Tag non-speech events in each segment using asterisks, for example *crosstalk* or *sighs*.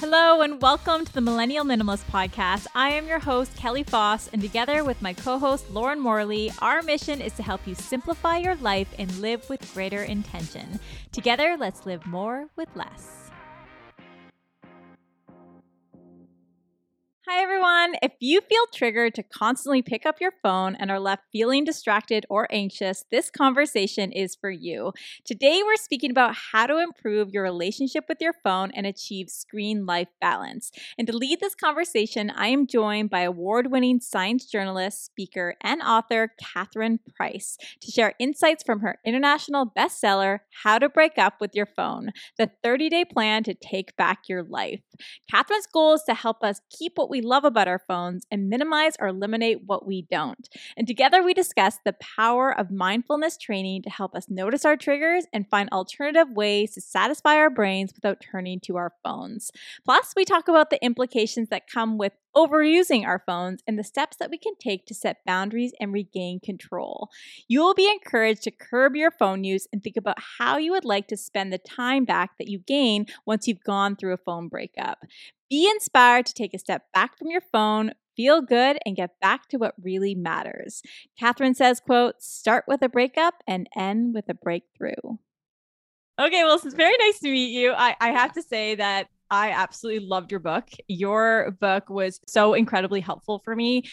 Hello, and welcome to the Millennial Minimalist Podcast. I am your host, Kelly Foss, and together with my co host, Lauren Morley, our mission is to help you simplify your life and live with greater intention. Together, let's live more with less. Hi, everyone. If you feel triggered to constantly pick up your phone and are left feeling distracted or anxious, this conversation is for you. Today, we're speaking about how to improve your relationship with your phone and achieve screen life balance. And to lead this conversation, I am joined by award winning science journalist, speaker, and author Catherine Price to share insights from her international bestseller, How to Break Up with Your Phone The 30 Day Plan to Take Back Your Life. Catherine's goal is to help us keep what we we love about our phones and minimize or eliminate what we don't. And together we discuss the power of mindfulness training to help us notice our triggers and find alternative ways to satisfy our brains without turning to our phones. Plus, we talk about the implications that come with overusing our phones and the steps that we can take to set boundaries and regain control. You will be encouraged to curb your phone use and think about how you would like to spend the time back that you gain once you've gone through a phone breakup. Be inspired to take a step back from your phone, feel good, and get back to what really matters. Catherine says, quote, start with a breakup and end with a breakthrough. Okay, well, it's very nice to meet you. I, I have to say that I absolutely loved your book. Your book was so incredibly helpful for me.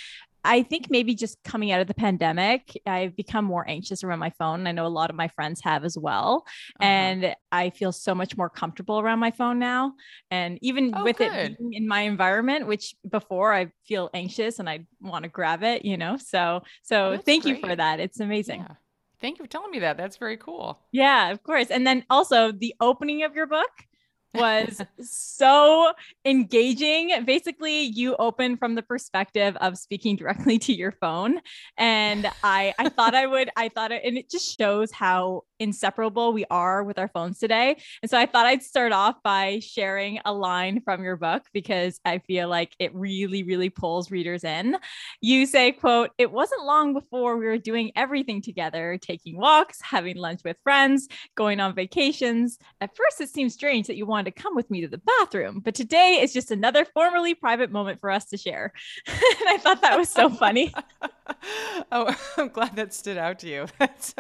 I think maybe just coming out of the pandemic, I've become more anxious around my phone. I know a lot of my friends have as well. Uh-huh. And I feel so much more comfortable around my phone now. And even oh, with good. it in my environment, which before I feel anxious and I want to grab it, you know. So so That's thank great. you for that. It's amazing. Yeah. Thank you for telling me that. That's very cool. Yeah, of course. And then also the opening of your book was *laughs* so engaging. Basically, you open from the perspective of speaking directly to your phone. And I I thought I would, I thought it, and it just shows how inseparable we are with our phones today. And so I thought I'd start off by sharing a line from your book because I feel like it really, really pulls readers in. You say, quote, it wasn't long before we were doing everything together, taking walks, having lunch with friends, going on vacations. At first, it seemed strange that you wanted to come with me to the bathroom, but today is just another formerly private moment for us to share. *laughs* and I thought that was so funny. *laughs* oh, *laughs* I'm glad that stood out to you. That's,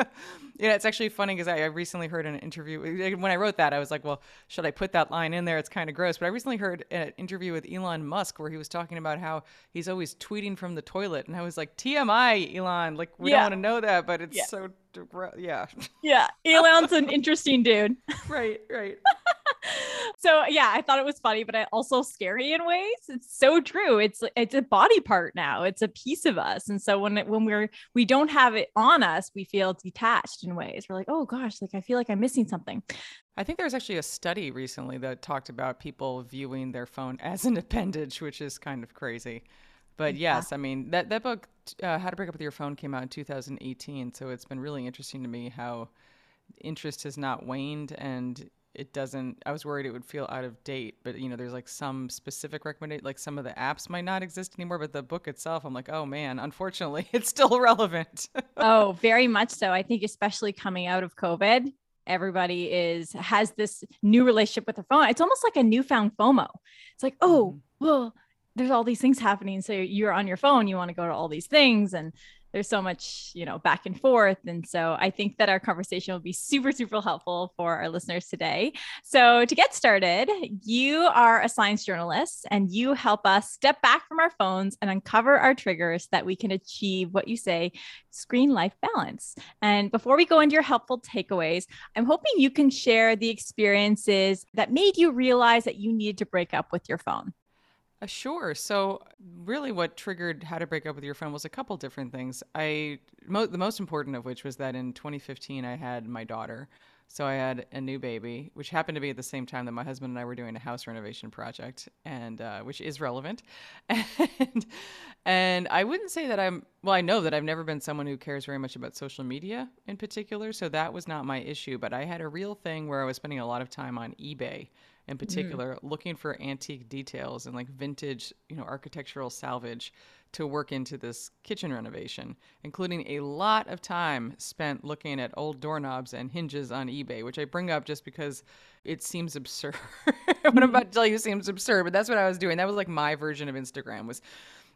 yeah, it's actually funny because I, I, recently heard an interview. Eh, when I wrote that, I was like, well, should I put that line in there? It's kind of gross. But I recently heard an interview with Elon Musk where he was talking about how he's always tweeting from the toilet. And I was like, TMI, Elon. Like, we yeah. don't want to know that, but it's yeah. so, yeah. *laughs* Yeah. Elon's an interesting dude. *laughs* right, right *laughs* so yeah, I thought it was funny, but I also scary in ways. It's so true. It's it's a body part now. It's a piece of us. And so when it, when we're we don't have it on us, we feel detached in ways. We're like, oh gosh, like I feel like I'm missing something. I think there was actually a study recently that talked about people viewing their phone as an appendage, which is kind of crazy. But yeah. yes, I mean that that book, uh, How to Break Up with Your Phone, came out in 2018. So it's been really interesting to me how interest has not waned and it doesn't i was worried it would feel out of date but you know there's like some specific recommendation like some of the apps might not exist anymore but the book itself i'm like oh man unfortunately *laughs* it's still relevant oh *laughs* very much so i think especially coming out of covid everybody is has this new relationship with their phone it's almost like a newfound fomo it's like oh mm-hmm. well there's all these things happening. So you're on your phone you want to go to all these things and there's so much you know back and forth. And so i think that our conversation will be super super helpful for our listeners today. So to get started you are a science journalist and you help us step back from our phones and uncover our triggers that we can achieve what you say screen life balance. And before we go into your helpful takeaways i'm hoping you can share the experiences that made you realize that you needed to break up with your phone sure. So, really, what triggered how to break up with your friend was a couple different things. I mo- the most important of which was that in 2015 I had my daughter. So I had a new baby, which happened to be at the same time that my husband and I were doing a house renovation project, and uh, which is relevant. *laughs* and and I wouldn't say that I'm well. I know that I've never been someone who cares very much about social media in particular, so that was not my issue. But I had a real thing where I was spending a lot of time on eBay in mm. particular, mm. looking for antique details and like vintage, you know, architectural salvage to work into this kitchen renovation, including a lot of time spent looking at old doorknobs and hinges on eBay, which I bring up just because it seems absurd. *laughs* what I'm about to tell you seems absurd, but that's what I was doing. That was like my version of Instagram was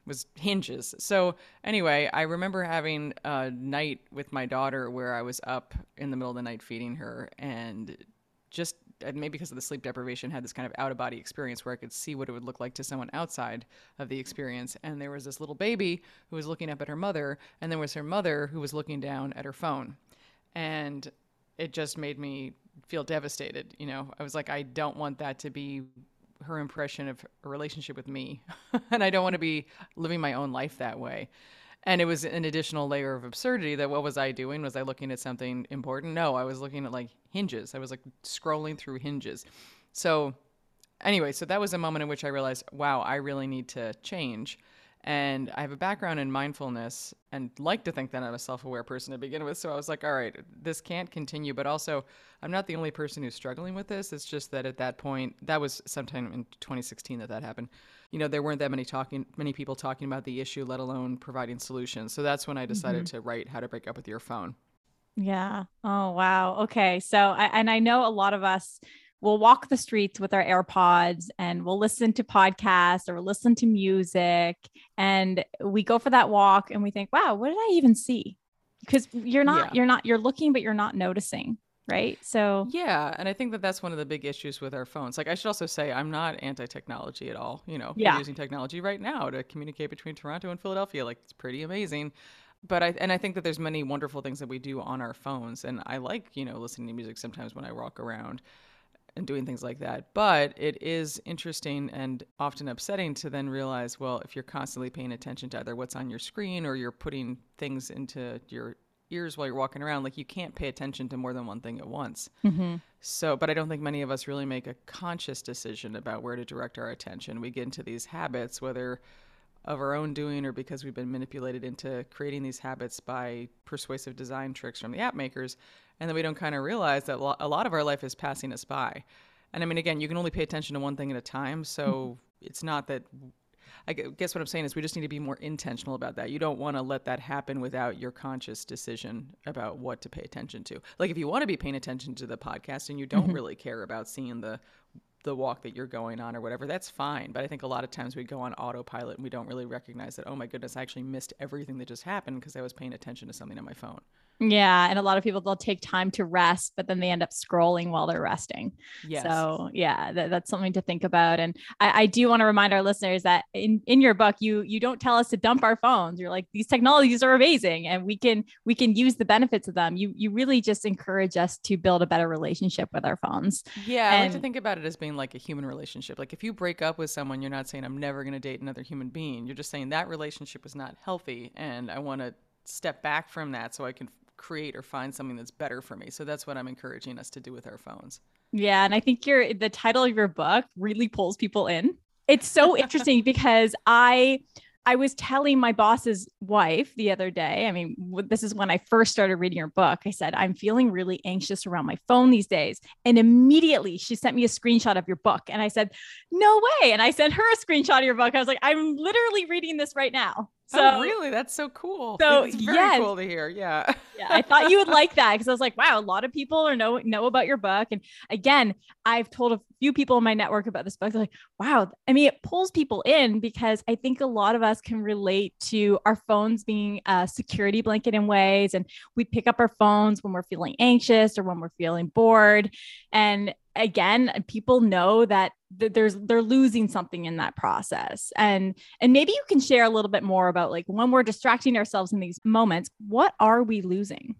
was hinges. So anyway, I remember having a night with my daughter where I was up in the middle of the night feeding her and just maybe because of the sleep deprivation had this kind of out of body experience where I could see what it would look like to someone outside of the experience. And there was this little baby who was looking up at her mother and there was her mother who was looking down at her phone. And it just made me feel devastated you know? I was like I don't want that to be her impression of a relationship with me. *laughs* And I don't want to be living my own life that way and it was an additional layer of absurdity that what was I doing? Was I looking at something important? No, I was looking at like hinges. I was like scrolling through hinges. So, anyway, so that was a moment in which I realized, wow, I really need to change. And I have a background in mindfulness and like to think that I'm a self aware person to begin with. So I was like, all right, this can't continue. But also, I'm not the only person who's struggling with this. It's just that at that point, that was sometime in 2016 that that happened you know there weren't that many talking many people talking about the issue let alone providing solutions so that's when i decided mm-hmm. to write how to break up with your phone yeah oh wow okay so I, and i know a lot of us will walk the streets with our airpods and we'll listen to podcasts or listen to music and we go for that walk and we think wow what did i even see because you're not yeah. you're not you're looking but you're not noticing right? So yeah, and I think that that's one of the big issues with our phones. Like I should also say, I'm not anti-technology at all. You know, yeah. using technology right now to communicate between Toronto and Philadelphia, like it's pretty amazing. But I and I think that there's many wonderful things that we do on our phones, and I like you know listening to music sometimes when I walk around and doing things like that. But it is interesting and often upsetting to then realize, well, if you're constantly paying attention to either what's on your screen or you're putting things into your ears while you're walking around like you can't pay attention to more than one thing at once mm-hmm. so but i don't think many of us really make a conscious decision about where to direct our attention we get into these habits whether of our own doing or because we've been manipulated into creating these habits by persuasive design tricks from the app makers and then we don't kind of realize that a lot of our life is passing us by and i mean again you can only pay attention to one thing at a time so mm-hmm. it's not that I guess what I'm saying is we just need to be more intentional about that. You don't want to let that happen without your conscious decision about what to pay attention to. Like if you want to be paying attention to the podcast and you don't mm-hmm. really care about seeing the the walk that you're going on or whatever, that's fine. But I think a lot of times we go on autopilot and we don't really recognize that, oh my goodness, I actually missed everything that just happened because I was paying attention to something on my phone. Yeah. And a lot of people, they'll take time to rest, but then they end up scrolling while they're resting. Yes. So yeah, that, that's something to think about. And I, I do want to remind our listeners that in, in your book, you, you don't tell us to dump our phones. You're like, these technologies are amazing and we can, we can use the benefits of them. You, you really just encourage us to build a better relationship with our phones. Yeah. And, I like to think about it as being like a human relationship. Like if you break up with someone, you're not saying, I'm never going to date another human being. You're just saying that relationship was not healthy and I want to step back from that so I can create or find something that's better for me. So that's what I'm encouraging us to do with our phones. Yeah, and I think your the title of your book really pulls people in. It's so *laughs* interesting because I I was telling my boss's wife the other day. I mean, this is when I first started reading your book. I said, I'm feeling really anxious around my phone these days. And immediately she sent me a screenshot of your book. And I said, No way. And I sent her a screenshot of your book. I was like, I'm literally reading this right now. Oh, so oh, really, that's so cool. So it's very yes. cool to hear. Yeah. yeah, I thought you would *laughs* like that because I was like, wow, a lot of people are know know about your book. And again, I've told a few people in my network about this book. They're like, wow. I mean, it pulls people in because I think a lot of us can relate to our phones being a security blanket in ways, and we pick up our phones when we're feeling anxious or when we're feeling bored. And again people know that th- there's they're losing something in that process and and maybe you can share a little bit more about like when we're distracting ourselves in these moments what are we losing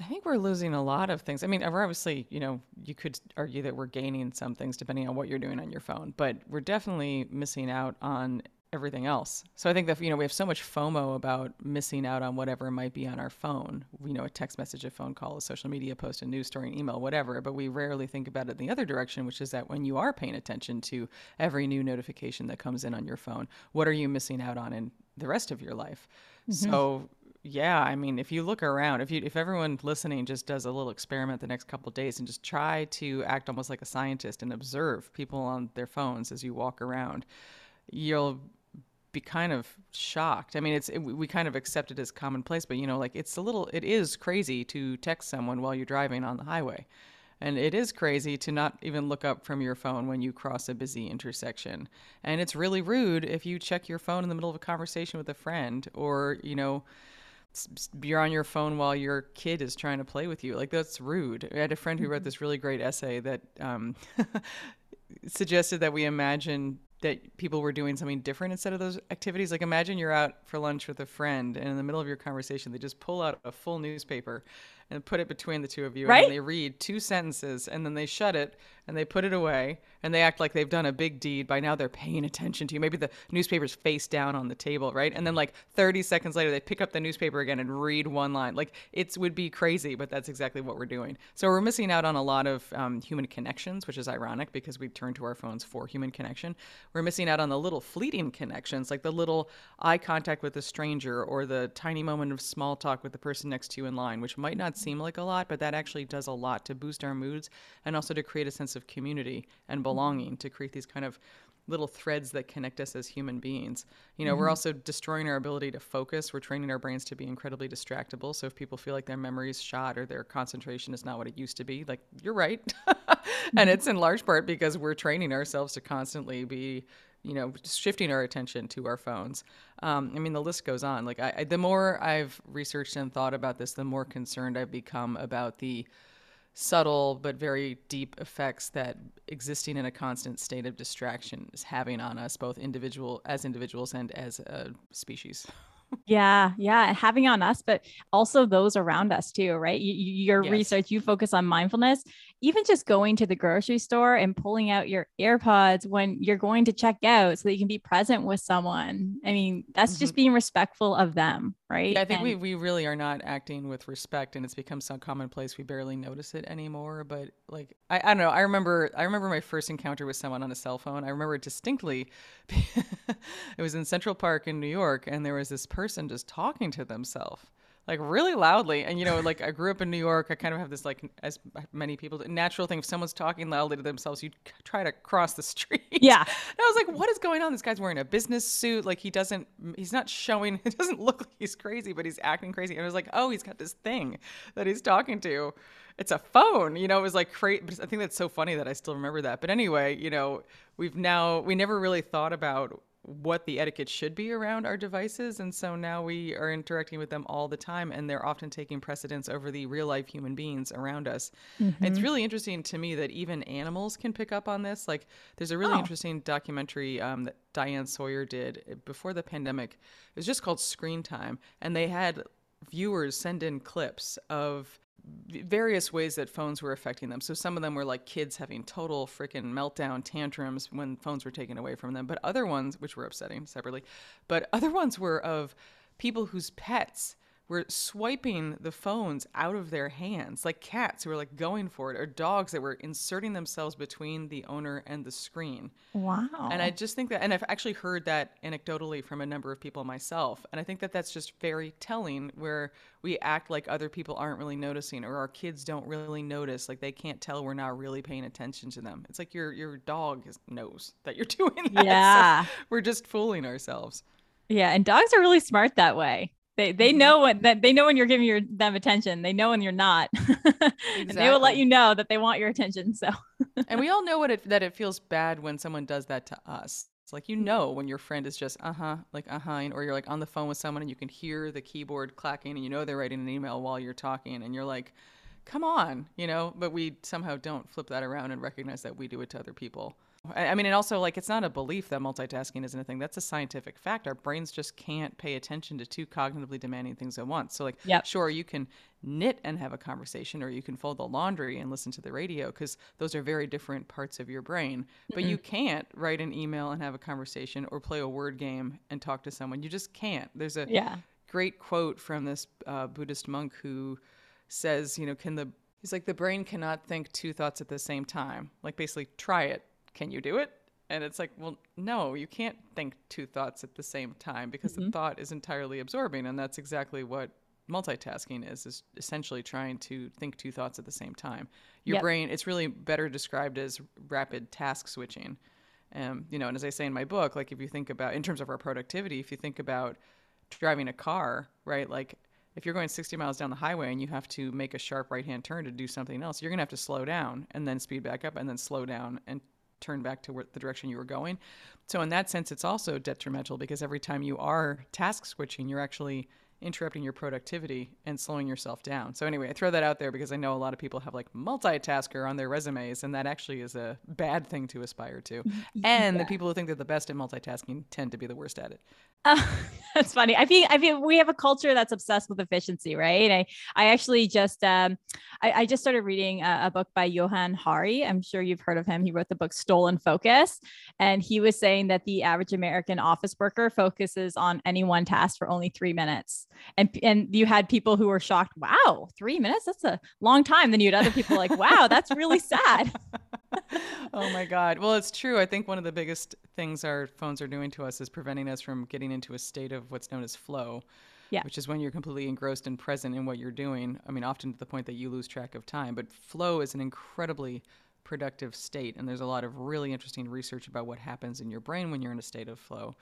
I think we're losing a lot of things. I mean, obviously, you know, you could argue that we're gaining some things depending on what you're doing on your phone, but we're definitely missing out on everything else. So I think that you know we have so much FOMO about missing out on whatever might be on our phone. You know, a text message, a phone call, a social media post, a news story, an email, whatever. But we rarely think about it in the other direction, which is that when you are paying attention to every new notification that comes in on your phone, what are you missing out on in the rest of your life? Mm-hmm. So yeah, I mean, if you look around, if you if everyone listening just does a little experiment the next couple days and just try to act almost like a scientist and observe people on their phones as you walk around, you'll be kind of shocked. I mean, it's it, we kind of accept it as commonplace, but you know, like it's a little, it is crazy to text someone while you're driving on the highway. And it is crazy to not even look up from your phone when you cross a busy intersection. And it's really rude if you check your phone in the middle of a conversation with a friend or, you know, you're on your phone while your kid is trying to play with you. Like that's rude. I had a friend who wrote mm-hmm. this really great essay that um, *laughs* suggested that we imagine that people were doing something different instead of those activities. Like imagine you're out for lunch with a friend and in the middle of your conversation they just pull out a full newspaper and put it between the two of you right? and they read two sentences and then they shut it and they put it away and they act like they've done a big deed. By now they're paying attention to you. Maybe the newspaper's face down on the table, right? And then like 30 seconds later they pick up the newspaper again and read one line. Like it would be crazy, but that's exactly what we're doing. So we're missing out on a lot of um, human connections, which is ironic because we turn to our phones for human connection. We're missing out on the little fleeting connections, like the little eye contact with a stranger or the tiny moment of small talk with the person next to you in line, which might not seem like a lot, but that actually does a lot to boost our moods and also to create a sense of community and mm-hmm. belonging, to create these kind of little threads that connect us as human beings. You know, mm-hmm. we're also destroying our ability to focus. We're training our brains to be incredibly distractible. So if people feel like their memory's shot or their concentration is not what it used to be, like you're right. *laughs* and it's in large part because we're training ourselves to constantly be you know, shifting our attention to our phones. Um, I mean, the list goes on. Like, I, I, the more I've researched and thought about this, the more concerned I've become about the subtle but very deep effects that existing in a constant state of distraction is having on us, both individual as individuals and as a species. *laughs* yeah, yeah, having on us, but also those around us too, right? You, your yes. research, you focus on mindfulness, even just going to the grocery store and pulling out your AirPods when you're going to check out so that you can be present with someone. I mean, that's mm-hmm. just being respectful of them, right? Yeah, I think and- we, we really are not acting with respect and it's become so commonplace we barely notice it anymore. But like I, I don't know. I remember I remember my first encounter with someone on a cell phone. I remember it distinctly. *laughs* it was in Central Park in New York and there was this person just talking to themselves like really loudly. And you know, like I grew up in New York. I kind of have this like as many people natural thing. If someone's talking loudly to themselves, you try to cross the *laughs* street. Yeah. And I was like, what is going on? This guy's wearing a business suit. Like he doesn't. He's not showing. *laughs* It doesn't look like he's crazy, but he's acting crazy. And I was like, oh, he's got this thing that he's talking to. It's a phone. You know, it was like crazy. I think that's so funny that I still remember that. But anyway, you know, we've now we never really thought about what the etiquette should be around our devices. And so now we are interacting with them all the time, and they're often taking precedence over the real life human beings around us. Mm-hmm. It's really interesting to me that even animals can pick up on this. Like, there's a really oh. interesting documentary um, that Diane Sawyer did eh, before the pandemic. It was just called Screen Time, and they had viewers send in clips of various ways that phones were affecting them. So some of them were like kids having total freaking meltdown tantrums when phones were taken away from them, but other ones, which were upsetting separately, but other ones were of people whose pets were swiping the phones out of their hands, like cats who were like going for it, or dogs that were inserting themselves between the owner and the screen. Wow. And I just think that, and I've actually heard that anecdotally from a number of people myself. And I think that that's just very telling where we act like other people aren't really noticing, or our kids don't really notice, like they can't tell we're not really paying attention to them. It's like your, your dog knows that you're *laughs* doing that. Yeah. So we're just fooling ourselves. Yeah. And dogs are really smart that way. They they mm-hmm. know when that they know when you're giving your, them attention. They know when you're not. exactly. *laughs* and they will let you know that they want your attention. So And we *laughs* all know what it that it feels bad when someone does that to us. It's like you know when your friend is just uh-huh, like uh-huh, or you're like on the phone with someone and you can hear the keyboard clacking and you know they're writing an email while you're talking and you're like, come on, you know, but we somehow don't flip that around and recognize that we do it to other people. I mean, and also, like, it's not a belief that multitasking isn't a thing. That's a scientific fact. Our brains just can't pay attention to two cognitively demanding things at once. So, like, yep. sure, you can knit and have a conversation, or you can fold the laundry and listen to the radio, because those are very different parts of your brain. Mm-hmm. But you can't write an email and have a conversation, or play a word game and talk to someone. You just can't. There's a yeah. great quote from this uh, Buddhist monk who says, you know, can the He's like, the brain cannot think two thoughts at the same time. Like, basically, try it can you do it? And it's like, well, no, you can't think two thoughts at the same time because mm-hmm. the thought is entirely absorbing. And that's exactly what multitasking is, is essentially trying to think two thoughts at the same time. Your yep. brain, it's really better described as rapid task switching. Um, you know, and as I say in my book, like if you think about in terms of our productivity, if you think about driving a car, right? Like if you're going 60 miles down the highway and you have to make a sharp right hand turn to do something else, you're going to have to slow down and then speed back up and then slow down and turn back to where, the direction you were going. So, in that sense, it's also detrimental because every time you are task switching, you're actually interrupting your productivity and slowing yourself down. So anyway, I throw that out there because I know a lot of people have like multitasker on their resumes and that actually is a bad thing to aspire to. *laughs* And yeah. the people who think they're the best at multitasking tend to be the worst at it. Uh, *laughs* that's funny. I feel I feel we have a culture that's obsessed with efficiency, right? I I actually just um I, I just started reading a, a, book by Johann Hari. I'm sure you've heard of him. He wrote the book Stolen Focus, and he was saying that the average American office worker focuses on any one task for only three minutes and and you had people who were shocked wow three minutes that's a long time then you had other people like wow that's really sad *laughs* oh my god well it's true i think one of the biggest things our phones are doing to us is preventing us from getting into a state of what's known as flow yeah. which is when you're completely engrossed and present in what you're doing i mean often to the point that you lose track of time but flow is an incredibly productive state and there's a lot of really interesting research about what happens in your brain when you're in a state of flow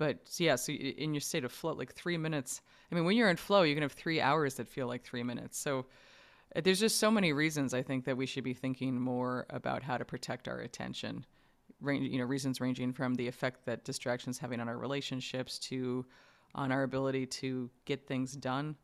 but so yeah, so in your state of flow, like three minutes. I mean, when you're in flow, you can have three hours that feel like three minutes. So there's just so many reasons I think that we should be thinking more about how to protect our attention. you know, reasons ranging from the effect that distractions having on our relationships to on our ability to get things done,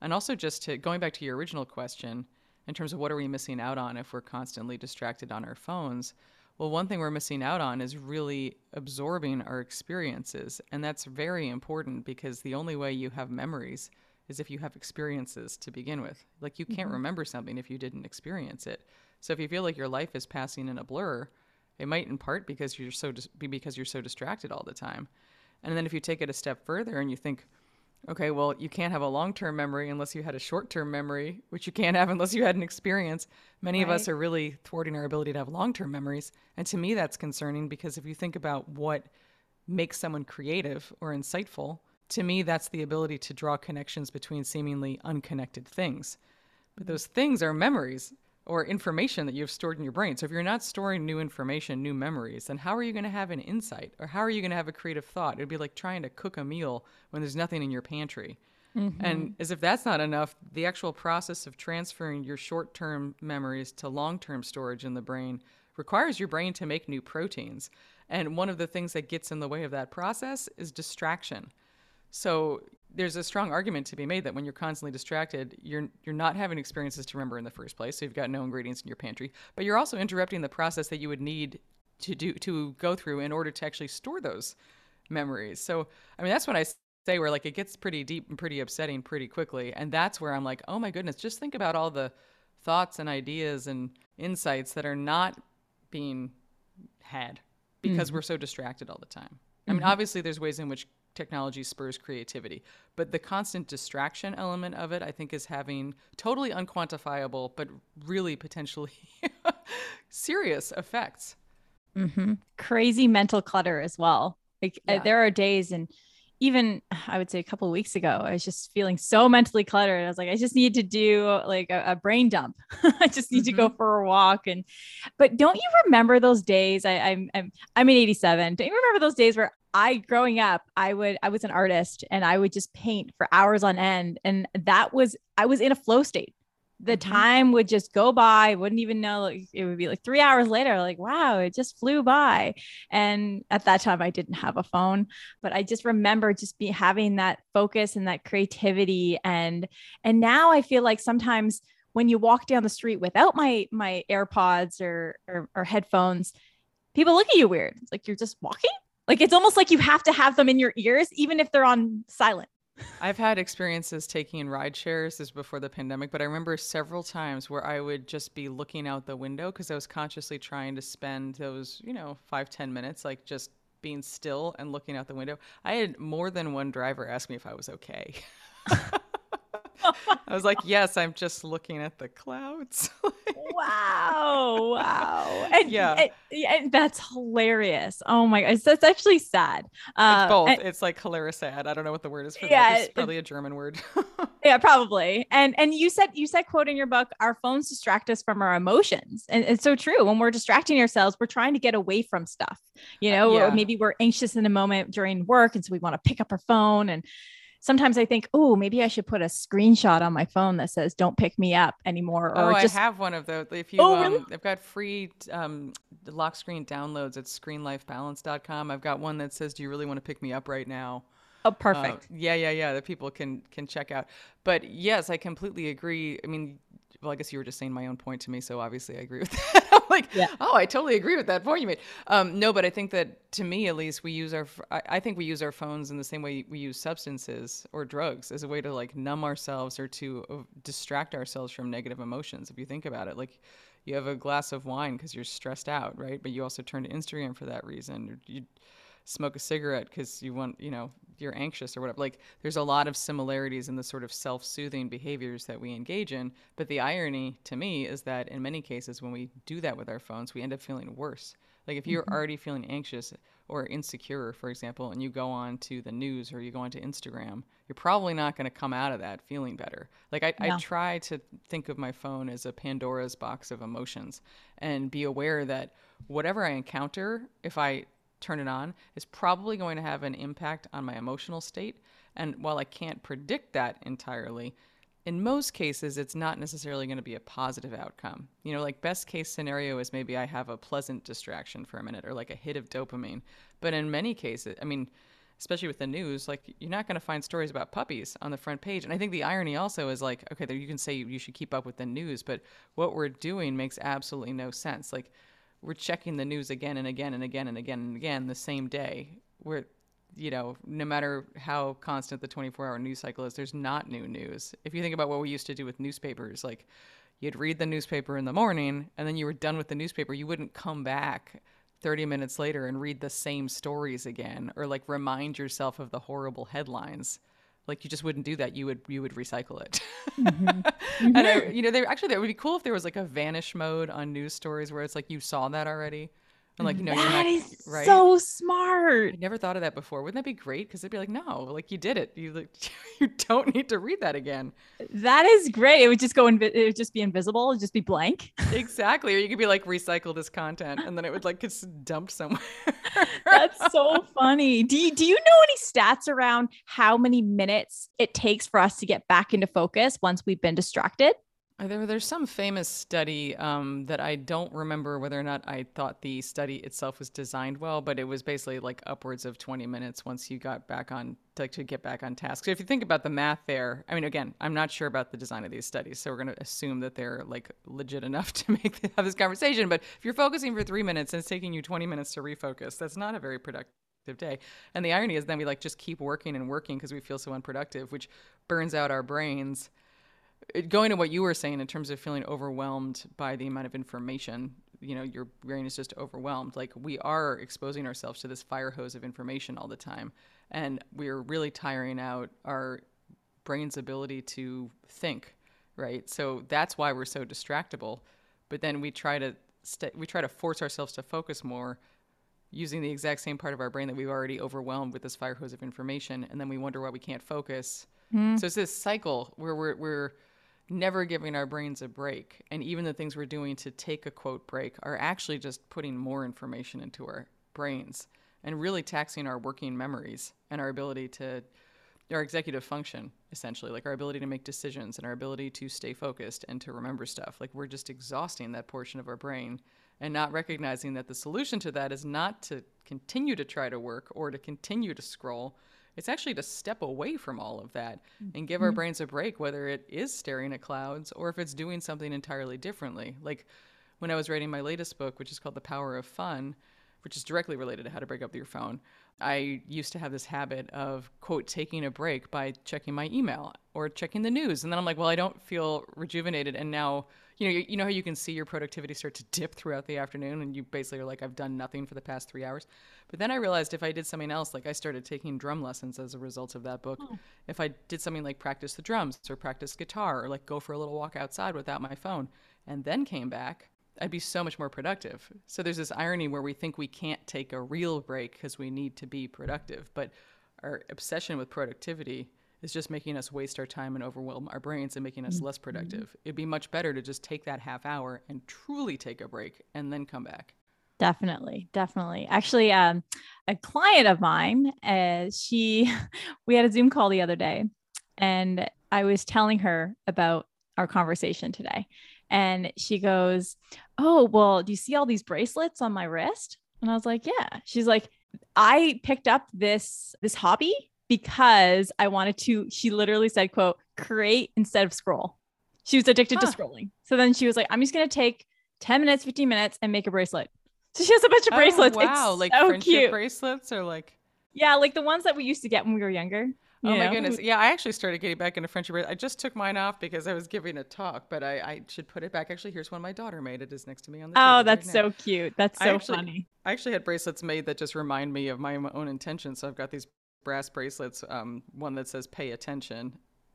and also just to going back to your original question in terms of what are we missing out on if we're constantly distracted on our phones well, one thing we're missing out on is really absorbing our experiences. And that's very important because the only way you have memories is if you have experiences to begin with. Like you can't mm-hmm. remember something if you didn't experience it. So if you feel like your life is passing in a blur, it might in part because you're so dis- be because you're so distracted all the time. And then if you take it a step further and you think, Okay, well, you can't have a long term memory unless you had a short term memory, which you can't have unless you had an experience. Many right. of us are really thwarting our ability to have long term memories. And to me, that's concerning because if you think about what makes someone creative or insightful, to me, that's the ability to draw connections between seemingly unconnected things. But those things are memories or information that you've stored in your brain. So if you're not storing new information, new memories, then how are you going to have an insight or how are you going to have a creative thought? It'd be like trying to cook a meal when there's nothing in your pantry. Mm-hmm. And as if that's not enough, the actual process of transferring your short term memories to long term storage in the brain requires your brain to make new proteins. And one of the things that gets in the way of that process is distraction. So there's a strong argument to be made that when you're constantly distracted, you're you're not having experiences to remember in the first place. So you've got no ingredients in your pantry, but you're also interrupting the process that you would need to do to go through in order to actually store those memories. So I mean, that's when I say where like it gets pretty deep and pretty upsetting pretty quickly, and that's where I'm like, oh my goodness, just think about all the thoughts and ideas and insights that are not being had because mm-hmm. we're so distracted all the time. I mean, mm-hmm. obviously, there's ways in which technology spurs creativity. But the constant distraction element of it, I think, is having totally unquantifiable, but really potentially *laughs* serious effects. Mm-hmm. Crazy mental clutter as well. Like uh, there are days and even I would say a couple weeks ago, I was just feeling so mentally cluttered. I was like, I just need to do like a, a brain dump. *laughs* I just need mm-hmm. to go mm-hmm. for a walk. And but don't you remember those days? I, I'm I'm I'm in '87. Don't you remember those days where I growing up, I would I was an artist and I would just paint for hours on end, and that was I was in a flow state the mm-hmm. time would just go by I wouldn't even know like it would be like three hours later like wow it just flew by. And at that time i didn't have a phone but i just remember just be having that focus and that creativity. And and now i feel like sometimes when you walk down the street without my my airpods or or, or headphones people look at you weird. It's like you're just walking? Like it's almost like you have to have them in your ears even if they're on silent I've had experiences taking ride shares this before the pandemic, but I remember several times where I would just be looking out the window because I was consciously trying to spend those, you know, five, ten minutes like just being still and looking out the window. I had more than one driver ask me if I was okay. *laughs* *laughs* I was like, yes, I'm just looking at the clouds. *laughs* wow. Wow. And yeah. And, and that's hilarious. Oh my gosh, that's actually sad. Uh, it's both. And, it's like hilarious sad. I don't know what the word is for yeah, that. It's probably a German word. *laughs* yeah, probably. And and you said you said quote in your book, our phones distract us from our emotions, and it's so true. When we're distracting ourselves, we're trying to get away from stuff. You know, yeah. or maybe we're anxious in a moment during work, and so we want to pick up our phone and sometimes I think, oh, maybe I should put a screenshot on my phone that says "Don't pick me up anymore." Or oh, just... I have one of those. If you, oh, um, really? I've got free um, lock screen downloads at screenlifebalance.com. I've got one that says, "Do you really want to pick me up right now?" Oh, perfect. Uh, yeah, yeah, yeah. That people can can check out. But yes, I completely agree. I mean, well, I guess you were just saying my own point to me, so obviously I agree with *laughs* that. I'm like, yeah. oh, I totally agree with that point you made. Um, no, but I think that to me, at least, we use our, I, I think we use our phones in the same way we use substances or drugs as a way to like numb ourselves or to uh, distract ourselves from negative emotions. If you think about it, like you have a glass of wine because you're stressed out, right? But you also turn to Instagram for that reason. You, smoke a cigarette because you want, you know, you're anxious or whatever. Like there's a lot of similarities in the sort of self-soothing behaviors that we engage in. But the irony to me is that in many cases when we do that with our phones, we end up feeling worse. Like if you're mm-hmm. already feeling anxious or insecure, for example, and you go on to the news or you go onto Instagram, you're probably not going to come out of that feeling better. Like I, no. I try to think of my phone as a Pandora's box of emotions and be aware that whatever I encounter, if I turn it on is probably going to have an impact on my emotional state. And while I can't predict that entirely, in most cases, it's not necessarily going to be a positive outcome. You know, like best case scenario is maybe I have a pleasant distraction for a minute or like a hit of dopamine. But in many cases, I mean, especially with the news, like you're not going to find stories about puppies on the front page. And I think the irony also is like, okay, you can say you should keep up with the news, but what we're doing makes absolutely no sense. Like we're checking the news again and again and again and again and again the same day. We're, you know, no matter how constant the 24 hour news cycle is, there's not new news. If you think about what we used to do with newspapers, like you'd read the newspaper in the morning and then you were done with the newspaper, you wouldn't come back 30 minutes later and read the same stories again or like remind yourself of the horrible headlines like you just wouldn't do that you would you would recycle it mm-hmm. Mm-hmm. *laughs* and I, you know they actually that would be cool if there was like a vanish mode on news stories where it's like you saw that already and like, you know, that you're not, is right? so smart. I never thought of that before. Wouldn't that be great? Because they'd be like, no, like you did it. You like, *laughs* you don't need to read that again. That is great. It would just go in. It would just be invisible. It'd just be blank. *laughs* exactly. Or you could be like, recycle this content, and then it would like get dumped somewhere. *laughs* That's so funny. Do you do you know any stats around how many minutes it takes for us to get back into focus once we've been distracted? There, there's some famous study um, that I don't remember whether or not I thought the study itself was designed well, but it was basically like upwards of 20 minutes once you got back on to, to get back on task. So if you think about the math there, I mean, again, I'm not sure about the design of these studies, so we're going to assume that they're like legit enough *laughs* to make have this conversation. But if you're focusing for three minutes and it's taking you 20 minutes to refocus, that's not a very productive day. And the irony is then we like just keep working and working because we feel so unproductive, which burns out our brains going to what you were saying in terms of feeling overwhelmed by the amount of information you know your brain is just overwhelmed. Like we are exposing ourselves to this fire hose of information all the time and we're really tiring out our brain's ability to think right? So that's why we're so distractible. But then we try to st- we try to force ourselves to focus more using the exact same part of our brain that we've already overwhelmed with this fire hose of information and then we wonder why we can't focus. Mm. so it's this cycle where we're, we're never giving our brains a break. And even the things we're doing to take a quote break are actually just putting more information into our brains and really taxing our working memories and our ability to our executive function essentially like our ability to make decisions and our ability to stay focused and to remember stuff like we're just exhausting that portion of our brain and not recognizing that the solution to that is not to continue to try to work or to continue to scroll it's actually to step away from all of that and give mm-hmm. our brains a break, whether it is staring at clouds or if it's doing something entirely differently. Like when I was writing my latest book, which is called The Power of Fun, which is directly related to how to break up your phone, I used to have this habit of, quote, taking a break by checking my email or checking the news. And then I'm like, well, I don't feel rejuvenated. And now, you know, you, you know how you can see your productivity start to dip throughout the afternoon and you basically are like, I've done nothing for the past three hours. But then I realized if I did something else, like I started taking drum lessons as a result of that book. Oh. If I did something like practice the drums or practice guitar or like go for a little walk outside without my phone and then came back, I'd be so much more productive. So there's this irony where we think we can't take a real break because we need to be productive, but our obsession with productivity is just making us waste our time and overwhelm our brains and making us mm-hmm. less productive. It'd be much better to just take that half hour and truly take a break and then come back. Definitely, definitely. Actually, um, a client of mine, uh, she, *laughs* we had a Zoom call the other day, and I was telling her about our conversation today, and she goes, "Oh, well, do you see all these bracelets on my wrist?" And I was like, "Yeah." She's like, "I picked up this this hobby because I wanted to." She literally said, "quote create instead of scroll." She was addicted huh. to scrolling, so then she was like, "I'm just gonna take." 10 minutes, 15 minutes and make a bracelet. So *laughs* she has a bunch of oh, bracelets. Oh, wow, it's like so friendship cute. bracelets or like Yeah, like the ones that we used to get when we were younger. Oh know? my goodness. Yeah, I actually started getting back into friendship bracelets. I just took mine off because I was giving a talk, but I, I should put it back. Actually, here's one my daughter made. It is next to me on the Oh, that's right so cute. That's so I actually, funny. I actually had bracelets made that just remind me of my own intentions. So I've got these brass bracelets, um, one that says pay attention,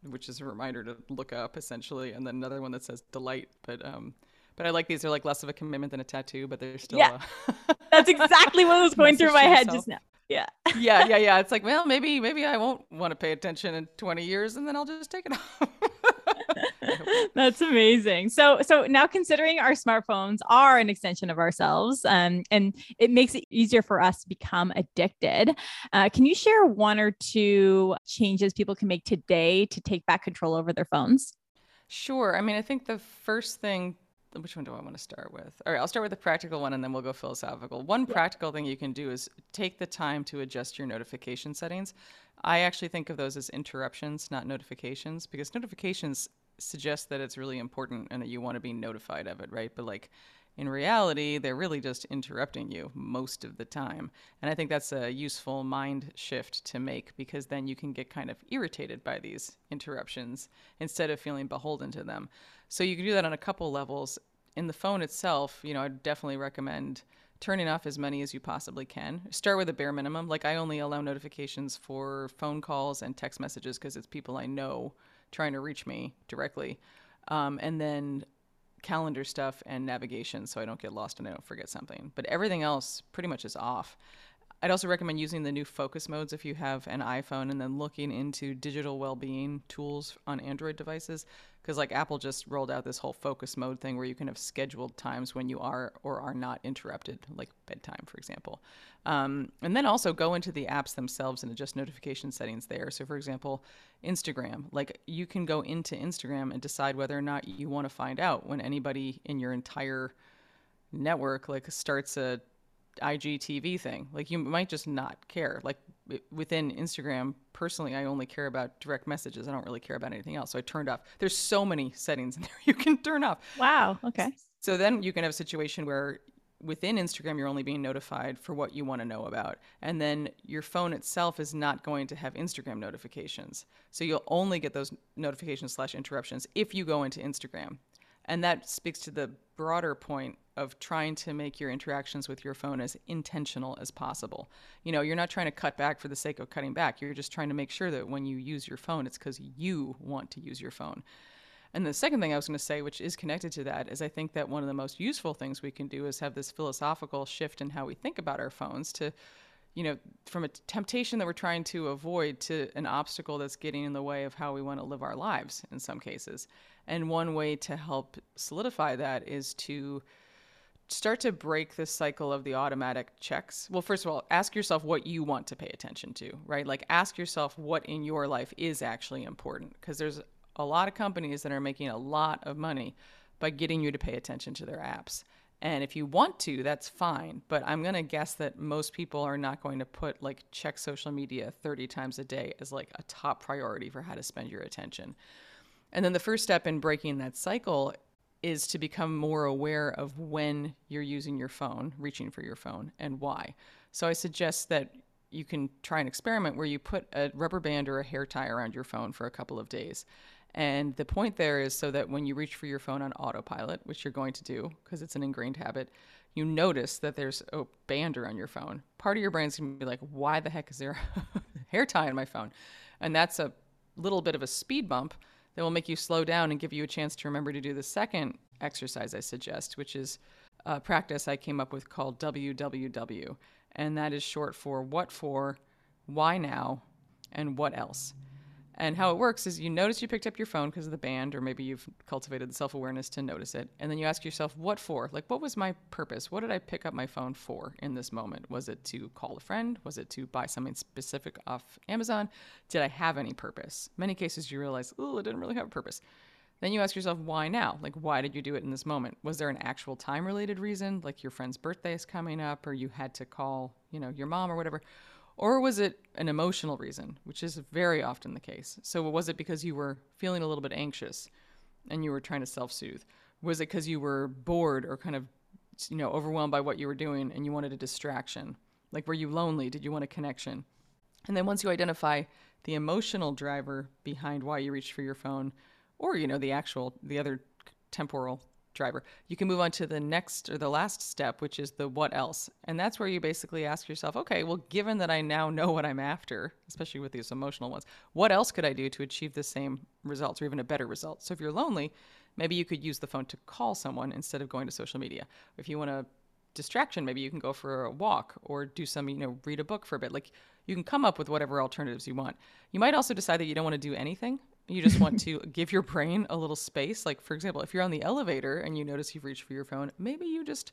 which is a reminder to look up essentially, and then another one that says delight. But um but I like these. They're like less of a commitment than a tattoo, but they're still. Yeah. Uh, That's exactly what was *laughs* going through my head just now. Yeah. yeah, yeah, *laughs* yeah. It's like, well, maybe, maybe I won't want to pay attention in 20 years, and then I'll just take it off. *laughs* *laughs* That's amazing. So, so now considering our smartphones are an extension of ourselves, um, and it makes it easier for us to become addicted. Uh, can you share one or two changes people can make today to take back control over their phones? Sure. I mean, I think the first thing which one do I want to start with? All right, I'll start with the practical one and then we'll go philosophical. One yeah. practical thing you can do is take the time to adjust your notification settings. I actually think of those as interruptions, not notifications, because notifications suggest that it's really important and that you want to be notified of it, right? But like in reality, they're really just interrupting you most of the time. And I think that's a useful mind shift to make because then you can get kind of irritated by these interruptions instead of feeling beholden to them. So you can do that on a couple levels. In the phone itself, you know, I'd definitely recommend turning off as many as you possibly can. Start with a bare minimum. Like I only allow notifications for phone calls and text messages because it's people I know trying to reach me directly. Um, and then calendar stuff and navigation so I don't get lost and I don't forget something. But everything else pretty much is off. I'd also recommend using the new focus modes if you have an iPhone and then looking into digital well being tools on Android devices because like Apple just rolled out this whole focus mode thing where you can have scheduled times when you are or are not interrupted, like bedtime, for example. Um, and then also go into the apps themselves and adjust notification settings there. So, for example, Instagram, like you can go into Instagram and decide whether or not you want to find out when anybody in your entire network like starts a IGTV thing. Like you might just not care. Like within Instagram, personally, I only care about direct messages. I don't really care about anything else. So I turned off. There's so many settings in *laughs* there you can turn off. Wow. Okay. So then you can have a situation where within Instagram, you're only being notified for what you want to know about. And then your phone itself is not going to have Instagram notifications. So you'll only get those notifications slash interruptions if you go into Instagram. And that speaks to the broader point of trying to make your interactions with your phone as intentional as possible. You know, you're not trying to cut back for the sake of cutting back. You're just trying to make sure that when you use your phone, it's because you want to use your phone. And the second thing I was going to say, which is connected to that, is I think that one of the most useful things we can do is have this philosophical shift in how we think about our phones to, you know, from a temptation that we're trying to avoid to an obstacle that's getting in the way of how we want to live our lives in some cases. And one way to help solidify that is to start to break this cycle of the automatic checks. Well, first of all, ask yourself what you want to pay attention to, right? Like ask yourself what in your life is actually important because there's a lot of companies that are making a lot of money by getting you to pay attention to their apps. And if you want to, that's fine. But I'm going to guess that most people are not going to put like check social media 30 times a day as like a top priority for how to spend your attention. And then the first step in breaking that cycle is to become more aware of when you're using your phone, reaching for your phone, and why. So I suggest that you can try an experiment where you put a rubber band or a hair tie around your phone for a couple of days. And the point there is so that when you reach for your phone on autopilot, which you're going to do because it's an ingrained habit, you notice that there's a bander on your phone. Part of your brain's gonna be like, why the heck is there a *laughs* hair tie on my phone? And that's a little bit of a speed bump that will make you slow down and give you a chance to remember to do the second exercise I suggest, which is a practice I came up with called WWW. And that is short for what for, why now, and what else. And how it works is you notice you picked up your phone because of the band, or maybe you've cultivated the self awareness to notice it. And then you ask yourself, what for? Like, what was my purpose? What did I pick up my phone for in this moment? Was it to call a friend? Was it to buy something specific off Amazon? Did I have any purpose? Many cases you realize, oh, it didn't really have a purpose. Then you ask yourself, why now? Like, why did you do it in this moment? Was there an actual time related reason, like your friend's birthday is coming up, or you had to call, you know, your mom or whatever? Or was it an emotional reason, which is very often the case? So, was it because you were feeling a little bit anxious and you were trying to self soothe? Was it because you were bored or kind of, you know, overwhelmed by what you were doing and you wanted a distraction? Like, were you lonely? Did you want a connection? And then once you identify the emotional driver behind why you reached for your phone, or, you know, the actual, the other temporal driver. You can move on to the next or the last step, which is the what else. And that's where you basically ask yourself, okay, well, given that I now know what I'm after, especially with these emotional ones, what else could I do to achieve the same results or even a better result? So if you're lonely, maybe you could use the phone to call someone instead of going to social media. If you want a distraction, maybe you can go for a walk or do some, you know, read a book for a bit. Like you can come up with whatever alternatives you want. You might also decide that you don't want to do anything you just want to give your brain a little space. Like, for example, if you're on the elevator and you notice you've reached for your phone, maybe you just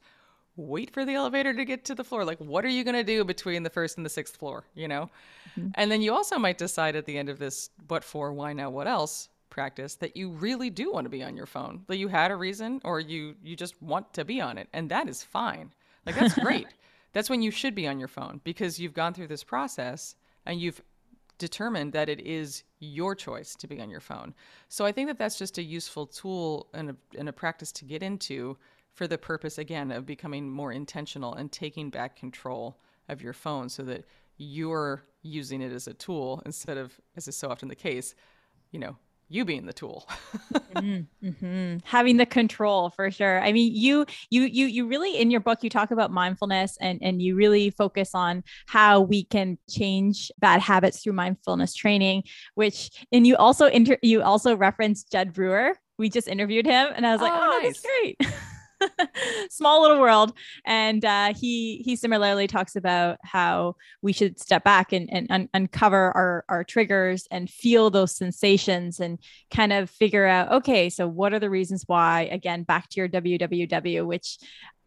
wait for the elevator to get to the floor. Like, what are you going to do between the first and the sixth floor, you know? Mm-hmm. And then you also might decide at the end of this, what for, why now, what else practice that you really do want to be on your phone that you had a reason or you you just want to be on it and that is fine like that's *laughs* great that's when you should be on your phone because you've gone through this process and you've determined that it is your choice to be on your phone. So I think that that's just a useful tool and a, and a practice to get into for the purpose, again, of becoming more intentional and taking back control of your phone so that you're using it as a tool instead of, as is so often the case, you know, you being the tool mm-hmm. *laughs* mm-hmm. having the control for sure i mean you you you you really in your book you talk about mindfulness and and you really focus on how we can change bad habits through mindfulness training which and you also inter you also referenced Jud Brewer we just interviewed him and i was like oh, oh nice. that's great *laughs* *laughs* small little world. And uh, he he similarly talks about how we should step back and, and un- uncover our our triggers and feel those sensations and kind of figure out okay so what are the reasons why? Again back to your www which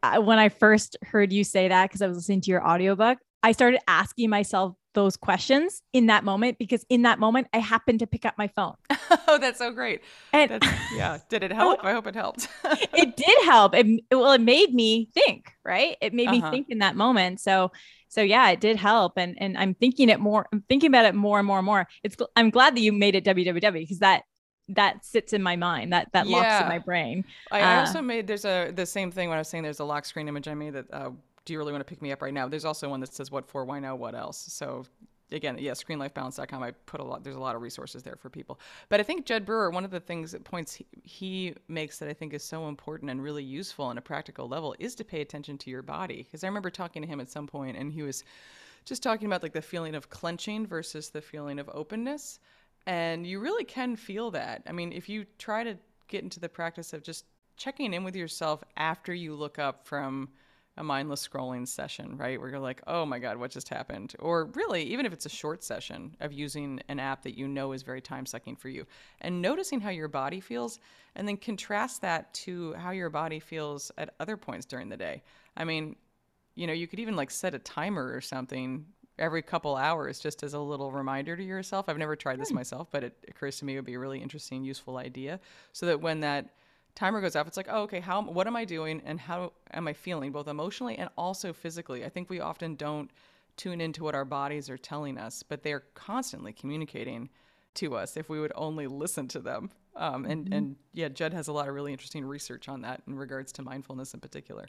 uh, when i first heard you say that because i was listening to your audiobook i started asking myself those questions in that moment because in that moment I happened to pick up my phone. *laughs* oh, that's so great. And that's, yeah, did it help? I hope it helped. *laughs* it did help. It, well, it made me think, right? It made uh-huh. me think in that moment. So, so yeah, it did help. And and I'm thinking it more. I'm thinking about it more and more and more. It's I'm glad that you made it WWW because that that sits in my mind that that yeah. locks in my brain i, uh, also made there's a the same thing when i was saying there's a lock screen image i made that uh, do you really want to pick me up right now? There's also one that says what for, why now, what else. So again, yeah, screenlifebalance.com. I put a lot. There's a lot of resources there for people. But I think Jud Brewer, one of the things that points he, he makes that I think is so important and really useful on a practical level is to pay attention to your body. Because I remember talking to him at some point, and he was just talking about like the feeling of clenching versus the feeling of openness, and you really can feel that. I mean, if you try to get into the practice of just checking in with yourself after you look up from a mindless scrolling session, right? Where you're like, oh my God, what just happened? Or really, even if it's a short session of using an app that you know is very time sucking for you and noticing how your body feels and then contrast that to how your body feels at other points during the day. I mean, you know, you could even like set a timer or something every couple hours just as a little reminder to yourself. I've never tried this hmm. myself, but it occurs to me it would be a really interesting, useful idea so that when that timer goes off, it's like, oh, okay, how, what am I doing and how am I feeling, both emotionally and also physically? I think we often don't tune into what our bodies are telling us, but they're constantly communicating to us if we would only listen to them. Um, and, mm-hmm. and yeah, Jud has a lot of really interesting research on that in regards to mindfulness in particular.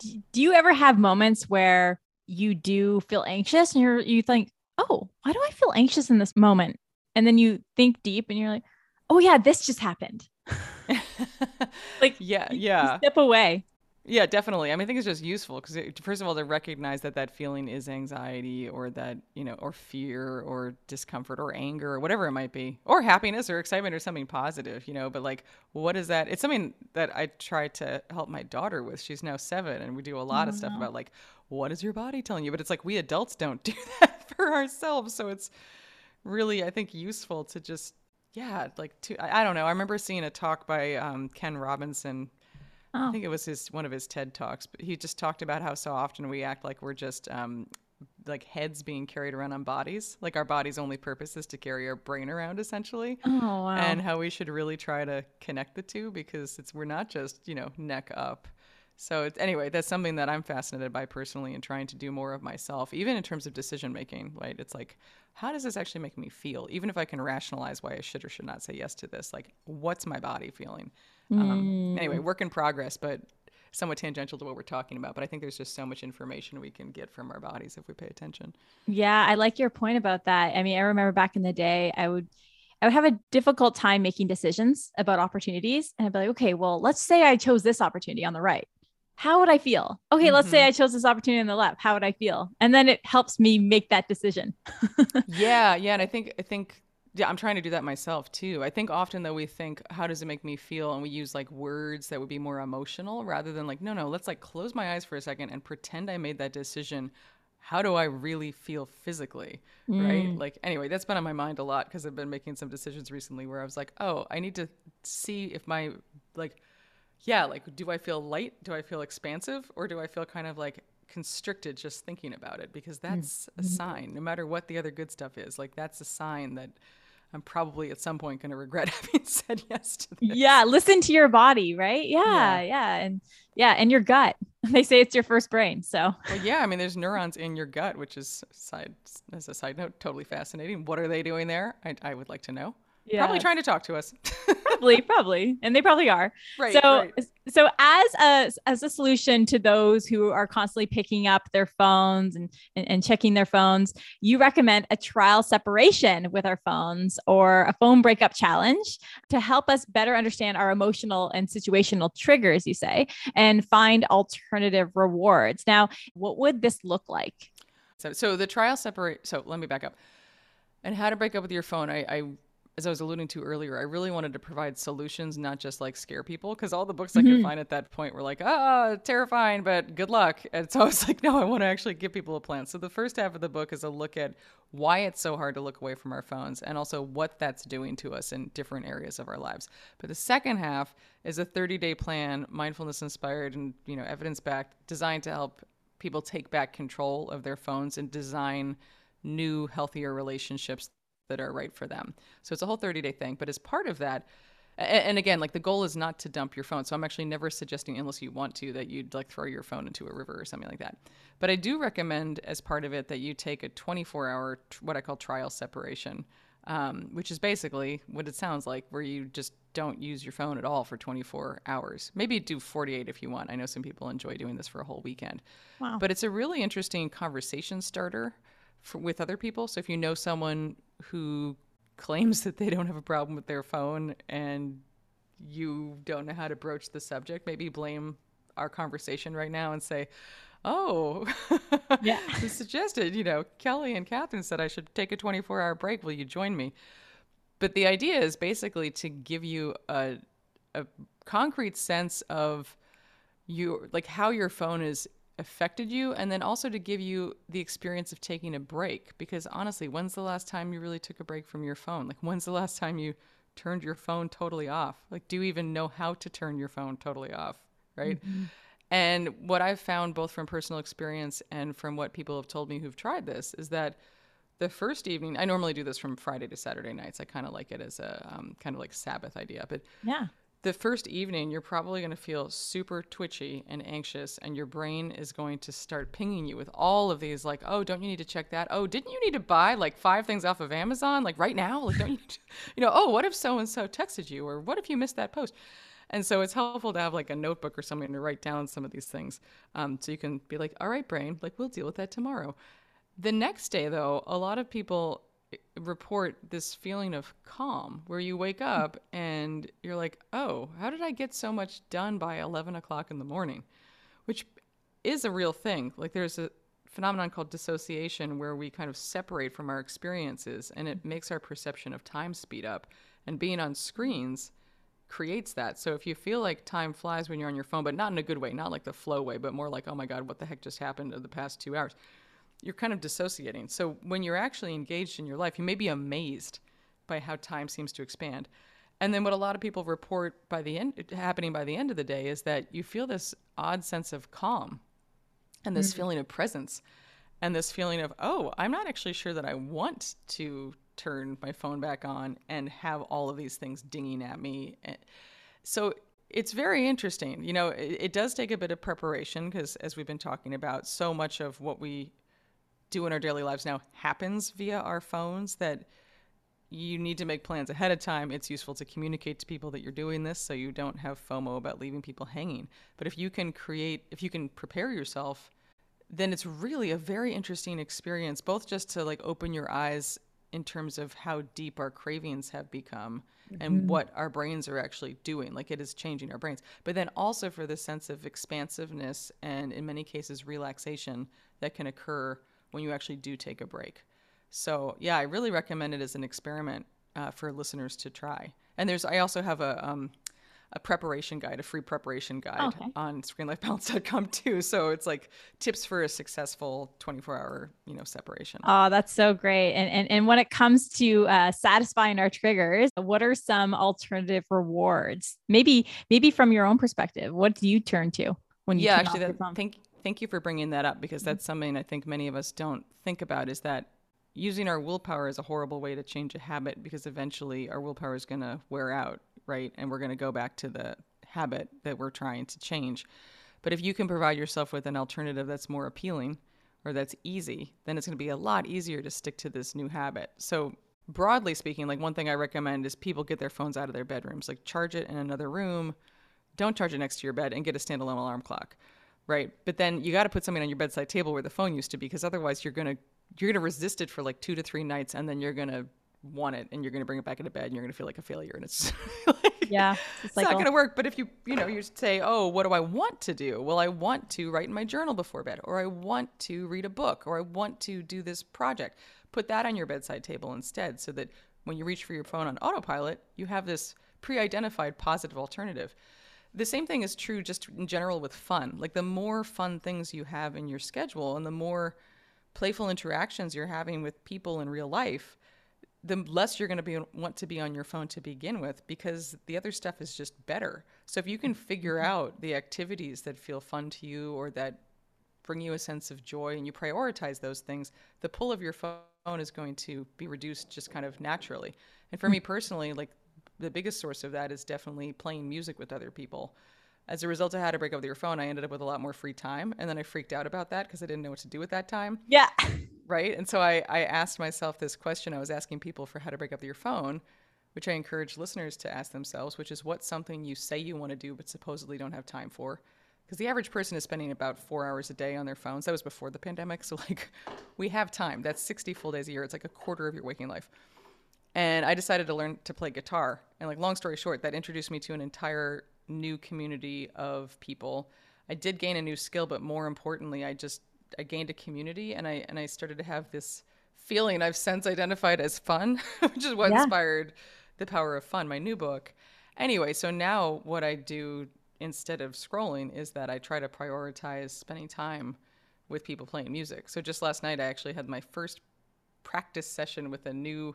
Do you ever have moments where you do feel anxious and you're, you think, oh, why do I feel anxious in this moment? And then you think deep and you're like, oh yeah, this just happened. *laughs* *laughs* like yeah, yeah. Step away. Yeah, definitely. I mean, I think it's just useful because first of all, to recognize that that feeling is anxiety or that, you know, or fear or discomfort or anger or whatever it might be, or happiness or excitement or something positive, you know, but like, what is that? It's something that I try to help my daughter with. She's now seven and we do a lot of stuff no. about like, what is your body telling you? But it's like, we adults don't *laughs* do that for ourselves. So it's really, I think, useful to just, yeah, like to, I, I don't know. I remember seeing a talk by um, Ken Robinson Oh. I think it was his one of his TED talks, but he just talked about how so often we act like we're just um, like heads being carried around on bodies. Like our body's only purpose is to carry our brain around, essentially. Oh wow! And how we should really try to connect the two because it's we're not just you know neck up. So it's, anyway, that's something that I'm fascinated by personally and trying to do more of myself, even in terms of decision making. Right? It's like, how does this actually make me feel? Even if I can rationalize why I should or should not say yes to this, like, what's my body feeling? Um, anyway, mm. work in progress, but somewhat tangential to what we're talking about. But I think there's just so much information we can get from our bodies if we pay attention. Yeah, I like your point about that. I mean, I remember back in the day, I would. I would have a difficult time making decisions about opportunities. And I'd be like, okay, well, let's say I chose this opportunity on the right. How would I feel? Okay, mm-hmm. let's say mm-hmm. I chose this opportunity on the left. How would I feel? And then it helps me make that decision. *laughs* yeah, yeah. And I think I think yeah, I'm trying to do that myself too. I think often though we think, how does it make me feel? And we use like words that would be more emotional rather than like, no, no, let's like close my eyes for a second and pretend I made that decision. How do I really feel physically? Mm. Right. Like, anyway, that's been on my mind a lot because I've been making some decisions recently where I was like, oh, I need to see if my, like, yeah, like, do I feel light? Do I feel expansive? Or do I feel kind of like constricted just thinking about it? Because that's mm. a sign, no matter what the other good stuff is. Like, that's a sign that I'm probably at some point going to regret *laughs* having said yes to this. Yeah, listen to your body, right? Yeah, yeah, yeah, and yeah, and your gut. *laughs* They say it's your first brain, so. Well, yeah, I mean, there's neurons in your gut, which is side as a side note, totally fascinating. What are they doing there? I, I would like to know. Yeah. Probably trying to talk to us. probably, probably, and they probably are. *laughs* Right. So, right. so as a as a solution to those who are constantly picking up their phones and, and and checking their phones, you recommend a trial separation with our phones or a phone breakup challenge to help us better understand our emotional and situational triggers. You say, and find alternative rewards. Now, what would this look like? So, so the trial separate. So let me back up. And how to break up with your phone. I, I as I was alluding to earlier, I really wanted to provide solutions, not just like scare people, because all the books mm-hmm. I could find at that point were like, ah, terrifying, but good luck. And so I was *laughs* like, no, I want to actually give people a plan. So the first half of the book is a look at why it's so hard to look away from our phones and also what that's doing to us in different areas of our lives. But the second half is a 30 day plan, mindfulness inspired and, you know, evidence backed, designed to help people take back control of their phones and design new, healthier relationships that are right for them. So it's a whole 30 day thing. But as part of that, and again, like the goal is not to dump your phone. So I'm actually never suggesting, unless you want to, that you'd like throw your phone into a river or something like that. But I do recommend, as part of it, that you take a 24 hour, what I call trial separation, um, which is basically what it sounds like, where you just don't use your phone at all for 24 hours. Maybe do 48 if you want. I know some people enjoy doing this for a whole weekend. Wow. But it's a really interesting conversation starter for, with other people. So if you know someone who claims that they don't have a problem with their phone and you don't know how to broach the subject, maybe blame our conversation right now and say, Oh, *laughs* yeah. *laughs* you suggested, you know, Kelly and Catherine said I should take a 24 hour break. Will you join me? But the idea is basically to give you a, a concrete sense of you, like how your phone is affected you and then also to give you the experience of taking a break because honestly when's the last time you really took a break from your phone? Like when's the last time you turned your phone totally off? Like do you even know how to turn your phone totally off right? Mm-hmm. and what i've found both from personal experience and from what people have told me who've tried this is that the first evening i normally do this from friday to saturday nights. I kind of like it as a um, kind of like sabbath idea but yeah the first evening, you're probably going to feel super twitchy and anxious, and your brain is going to start pinging you with all of these, like, oh, don't you need to check that? Oh, didn't you need to buy like five things off of Amazon, like right now? Like, don't you, *laughs* you know, oh, what if so and so texted you, or what if you missed that post? And so it's helpful to have like a notebook or something to write down some of these things, um, so you can be like, all right, brain, like we'll deal with that tomorrow. The next day, though, a lot of people report this feeling of calm where you wake hmm. up and you're like, oh, how did I get so much done by 11 o'clock in the morning? which is a real thing. Like there's a phenomenon called dissociation where we kind of separate from our experiences and it makes our perception of time speed up. And being on screens creates that. So if you feel like time flies when you're on your phone, but not in a good way, not like the flow way, but more like, oh my God, what the heck just happened in the past two hours? You're kind of dissociating. So when you're actually engaged in your life, you may be amazed by how time seems to expand. And then what a lot of people report by the end happening by the end of the day is that you feel this odd sense of calm and this mm-hmm. feeling of presence and this feeling of, oh, I'm not actually sure that I want to turn my phone back on and have all of these things dinging at me. So it's very interesting. You know, it, it does take a bit of preparation because, as we've been talking about, so much of what we do in our daily lives now happens via our phones that you need to make plans ahead of time. It's useful to communicate to people that you're doing this so you don't have FOMO about leaving people hanging. But if you can create, if you can prepare yourself, then it's really a very interesting experience, both just to like open your eyes in terms of how deep our cravings have become mm-hmm. and what our brains are actually doing. Like it is changing our brains. But then also for the sense of expansiveness and in many cases relaxation that can occur when you actually do take a break. So yeah, I really recommend it as an experiment uh, for listeners to try. And there's I also have a um, a preparation guide, a free preparation guide okay. on screenlifebalance.com too. So it's like tips for a successful 24 hour, you know, separation. Oh, that's so great. And and, and when it comes to uh, satisfying our triggers, what are some alternative rewards? Maybe maybe from your own perspective, what do you turn to when you yeah actually that, thank thank you for bringing that up because that's something I think many of us don't think about is that using our willpower is a horrible way to change a habit because eventually our willpower is going to wear out, right? And we're going to go back to the habit that we're trying to change. But if you can provide yourself with an alternative that's more appealing or that's easy, then it's going to be a lot easier to stick to this new habit. So, broadly speaking, like one thing I recommend is people get their phones out of their bedrooms, like charge it in another room, don't charge it next to your bed, and get a standalone alarm clock. Right. But then you got to put something on your bedside table where the phone used to be, because otherwise you're going to you're going to resist it for like two to three nights and then you're going to want it and you're going to bring it back into bed and you're going to feel like a failure and it's *laughs* like, yeah it's, not going to work. But if you you know you say oh what do i want to do? Well i want to write in my journal before bed or i want to read a book or i want to do this project. Put that on your bedside table instead so that when you reach for your phone on autopilot you have this pre-identified positive alternative the same thing is true just in general with fun like the more fun things you have in your schedule and the more playful interactions you're having with people in real life, the less you're going to be want to be on your phone to begin with because the other stuff is just better. So if you can figure mm-hmm. out the activities that feel fun to you or that bring you a sense of joy and you prioritize those things, the pull of your phone is going to be reduced just kind of naturally. And for me mm. personally, like the biggest source of that is definitely playing music with other people as a result of how to break up with your phone, I ended up with a lot more free time. And then I freaked out about that because I didn't know what to do with that time. Yeah. *laughs* Right. And so I, I asked myself this question I was asking people for how to break up with your phone, which I encourage listeners to ask themselves, which is what's something you say you want to do but supposedly don't have time for? Because the average person is spending about four hours a day on their phones. That was before the pandemic. So, like, we have time. That's 60 full days a year. It's like a quarter of your waking life. And I decided to learn to play guitar. And, like, long story short, that introduced me to an entire new community of people. I did gain a new skill, but more importantly, I just I gained a community and I and I started to have this feeling I've since identified as fun, *laughs* which is what yeah. inspired The Power of Fun, my new book. Anyway, so now what I do instead of scrolling is that I try to prioritize spending time with people playing music. So just last night I actually had my first practice session with a new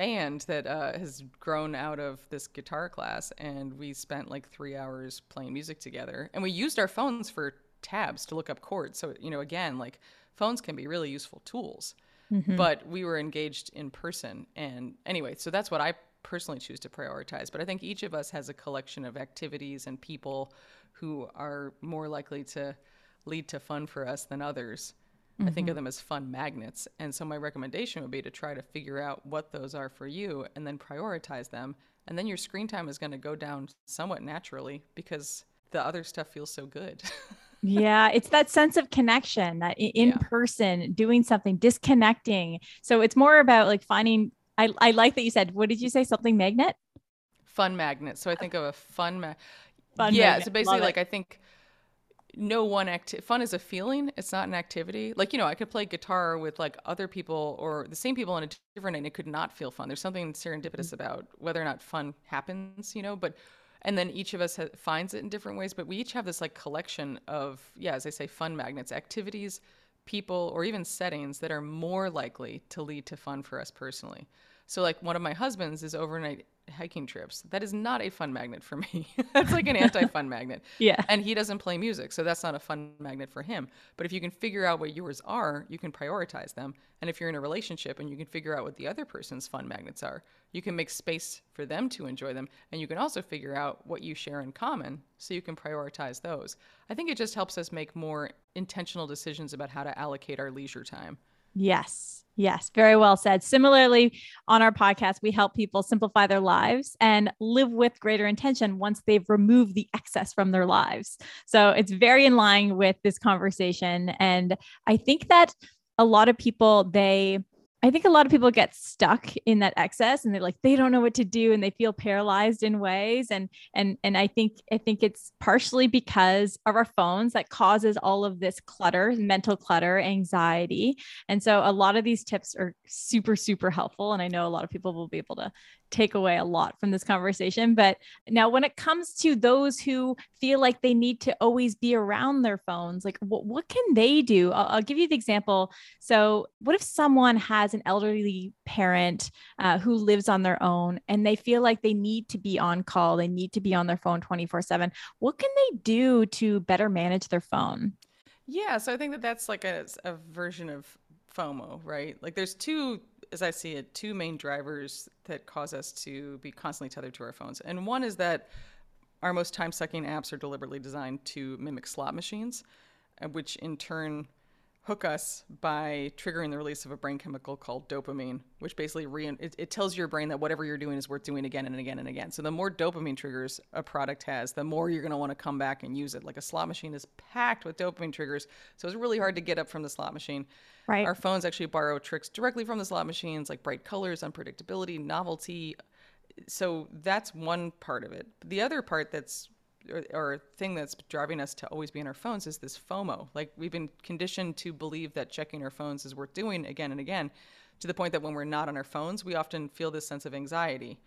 band that uh, has grown out of this guitar class, and we spent like three hours playing music together. And we used our phones for tabs to look up chords. So, you know, again, like phones can be really useful tools, mm-hmm. but we were engaged in person. And anyway, so that's what I personally choose to prioritize. But I think each of us has a collection of activities and people who are more likely to lead to fun for us than others. Mm-hmm. I think of mm-hmm. them as fun magnets. And so my recommendation would be to try to figure out what those are for you and then prioritize them. And then your screen time is going to go down somewhat naturally because the other stuff feels so good. *laughs* yeah, it's that sense of connection that in yeah. person doing something, disconnecting. So it's more about like finding I, I like that you said, what did you say? Something magnet? Fun magnet. So I think of a fun, ma- fun yeah. Magnet. So basically, like I think no one act fun is a feeling it's not an activity. Like you know i could play guitar with like other people or the same people on a different night and it could not feel fun. There's something serendipitous mm-hmm. about whether or not fun happens you know but and then each of us ha- finds it in different ways but we each have this like collection of yeah as i say fun magnets activities people or even settings that are more likely to lead to fun for us personally. So like one of my husbands is overnight hiking trips. That is not a fun magnet for me. *laughs* that's like an anti-fun *laughs* magnet. Yeah. And he doesn't play music, so that's not a fun magnet for him. But if you can figure out what yours are, you can prioritize them. And if you're in a relationship and you can figure out what the other person's fun magnets are, you can make space for them to enjoy them. And you can also figure out what you share in common so you can prioritize those. I think it just helps us make more intentional decisions about how to allocate our leisure time. Yes. Yes, very well said. Similarly, on our podcast, we help people simplify their lives and live with greater intention once they've removed the excess from their lives. So it's very in line with this conversation. And I think that a lot of people, they, I think a lot of people get stuck in that excess and they're like they don't know what to do and they feel paralyzed in ways and and and I think I think it's partially because of our phones that causes all of this clutter, mental clutter, anxiety. And so a lot of these tips are super super helpful and I know a lot of people will be able to take away a lot from this conversation. But now, when it comes to those who feel like they need to always be around their phones, like what, what can they do? I'll, I'll give you the example. So, what if someone has an elderly parent uh, who lives on their own and they feel like they need to be on call, they need to be on their phone 24 7? What can they do to better manage their phone? Yeah, so I think that that's like a, a version of FOMO, right? Like there's two as I see it, two main drivers that cause us to be constantly tethered to our phones. And one is that our most time sucking apps are deliberately designed to mimic slot machines, uh, which in turn hook us by triggering the release of a brain chemical called dopamine, which basically re- it, it, tells your brain that whatever you're doing is worth doing again and again and again. So the more dopamine triggers a product has, the more you're going to want to come back and use it. Like a slot machine is packed with dopamine triggers, so it's really hard to get up from the slot machine. Right. Our phones actually borrow tricks directly from the slot machines, like bright colors, unpredictability, novelty. So that's one part of it. The other part that's or, or thing that's driving us to always be on our phones is this FOMO. Like we've been conditioned to believe that checking our phones is worth doing again and again, to the point that when we're not on our phones, we often feel this sense of anxiety,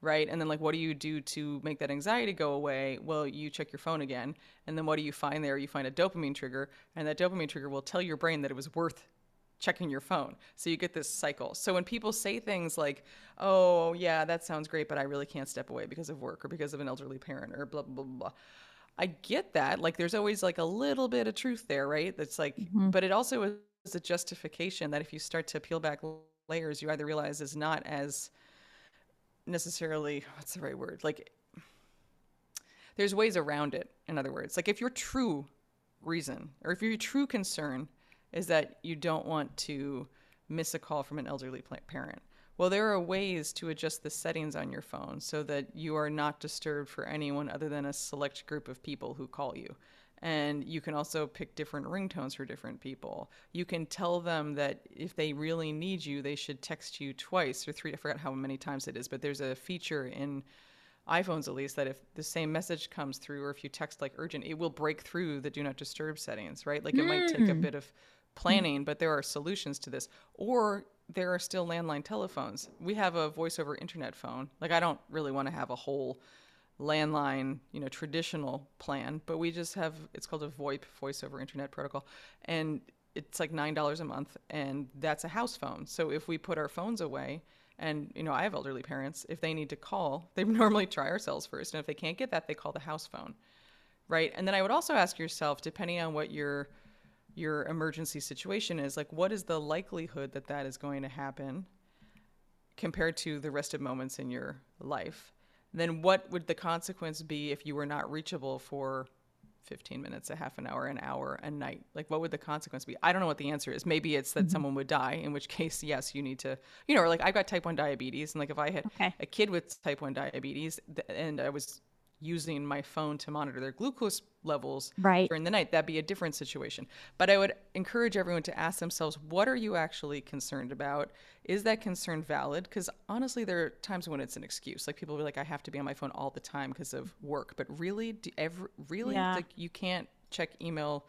right? And then like, what do you do to make that anxiety go away? Well, you check your phone again, and then what do you find there? You find a dopamine trigger, and that dopamine trigger will tell your brain that it was worth checking your phone. So you get this cycle. So when people say things like, oh, yeah, that sounds great, but I really can't step away because of work or because of an elderly parent or blah, blah, blah, blah. I get that. Like there's always like a little bit of truth there, right? That's like, mm-hmm. but it also is a justification that if you start to peel back layers, you either realize is not as necessarily, what's the right word? Like there's ways around it. In other words, like if your true reason or if your true concern is that you don't want to miss a call from an elderly parent. Well, there are ways to adjust the settings on your phone so that you are not disturbed for anyone other than a select group of people who call you. And you can also pick different ringtones for different people. You can tell them that if they really need you, they should text you twice or three. I forgot how many times it is, but there's a feature in iPhones at least that if the same message comes through or if you text like urgent, it will break through the do not disturb settings, right? Like it mm. might take a hmm. bit of planning, but there are solutions to this. Or there are still landline telephones. We have a voice over internet phone. Like I don't really want to have a whole landline, you know, traditional plan, but we just have it's called a VoIP, voice over internet protocol. And it's like nine dollars a month and that's a house phone. So if we put our phones away and you know, I have elderly parents, if they need to call, *laughs* they normally try our cells first. And if they can't get that, they call the house phone. Right. And then I would also ask yourself, depending on what your your emergency situation is like what is the likelihood that that is going to happen compared to the rest of moments in your life then what would the consequence be if you were not reachable for 15 minutes a half an hour an hour a night like what would the consequence be i don't know what the answer is maybe it's that mm-hmm. someone would die in which case yes you need to you know or like i've got type 1 diabetes and like if i had okay. a kid with type 1 diabetes and i was using my phone to monitor their glucose levels right. during the night. That'd be a different situation. But I would encourage everyone to ask themselves, what are you actually concerned about? Is that concern valid? Because honestly, there are times when it's an excuse. Like people will be like, I have to be on my phone all the time because of work. But really, do ever really, yeah. like you can't check email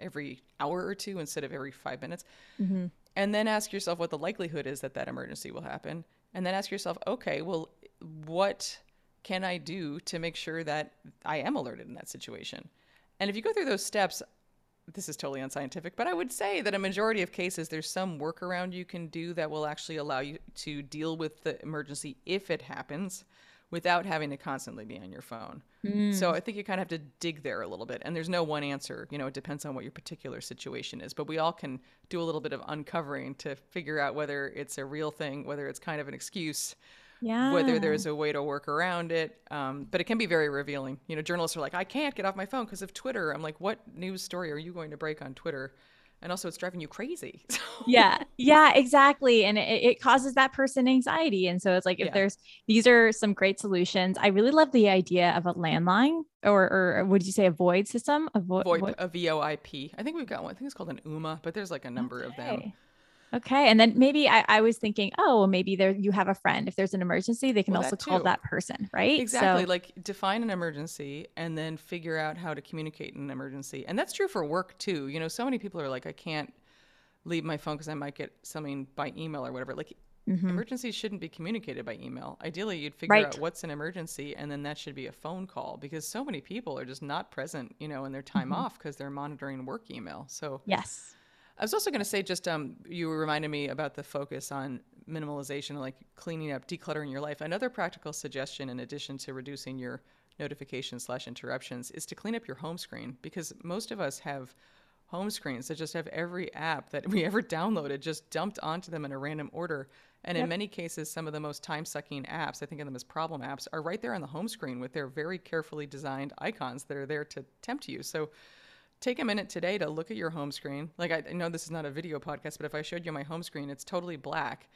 every hour or two instead of every five minutes. Mm-hmm. And then ask yourself what the likelihood is that that emergency will happen. And then ask yourself, okay, well, what can I do to make sure that I am alerted in that situation? And if you go through those steps, this is totally unscientific, but I would say that a majority of cases, there's some workaround you can do that will actually allow you to deal with the emergency if it happens without having to constantly be on your phone. Mm. So I think you kind of have to dig there a little bit. And there's no one answer. You know, it depends on what your particular situation is. But we all can do a little bit of uncovering to figure out whether it's a real thing, whether it's kind of an excuse, yeah. whether there's a way to work around it. Um, but it can be very revealing. You know, journalists are like, I can't get off my phone because of Twitter. I'm like, what news story are you going to break on Twitter? And also, it's driving you crazy. *laughs* yeah, yeah, exactly. And it, it, causes that person anxiety. And so it's like, if yeah. there's these are some great solutions. I really love the idea of a landline or, or would you say a void system? A vo- VoIP, a VoIP. I think we've got one. I think it's called an Ooma, but there's like a number okay. of them. Okay. And then maybe I, I, was thinking, oh, maybe there you have a friend. If there's an emergency, they can well, also call that person, right? Exactly. So, like define an emergency and then figure out how to communicate in an emergency. And that's true for work too. You know, so many people are like, I can't leave my phone because I might get something by email or whatever. Like mm-hmm. emergencies shouldn't be communicated by email. Ideally, you'd figure right. out what's an emergency and then that should be a phone call because so many people are just not present, you know, in their time mm-hmm. off because they're monitoring work email. So yes I was also going to say, just um, you reminded me about the focus on minimalization, like cleaning up, decluttering your life. Another practical suggestion, in addition to reducing your notifications slash interruptions, is to clean up your home screen because most of us have home screens that just have every app that we ever downloaded just dumped onto them in a random order. And yep. in many cases, some of the most time sucking apps, I think of them as problem apps, are right there on the home screen with their very carefully designed icons that are there to tempt you. So take a minute today to look at your home screen. Like I, know this is not a video podcast, but if I showed you my home screen, it's totally black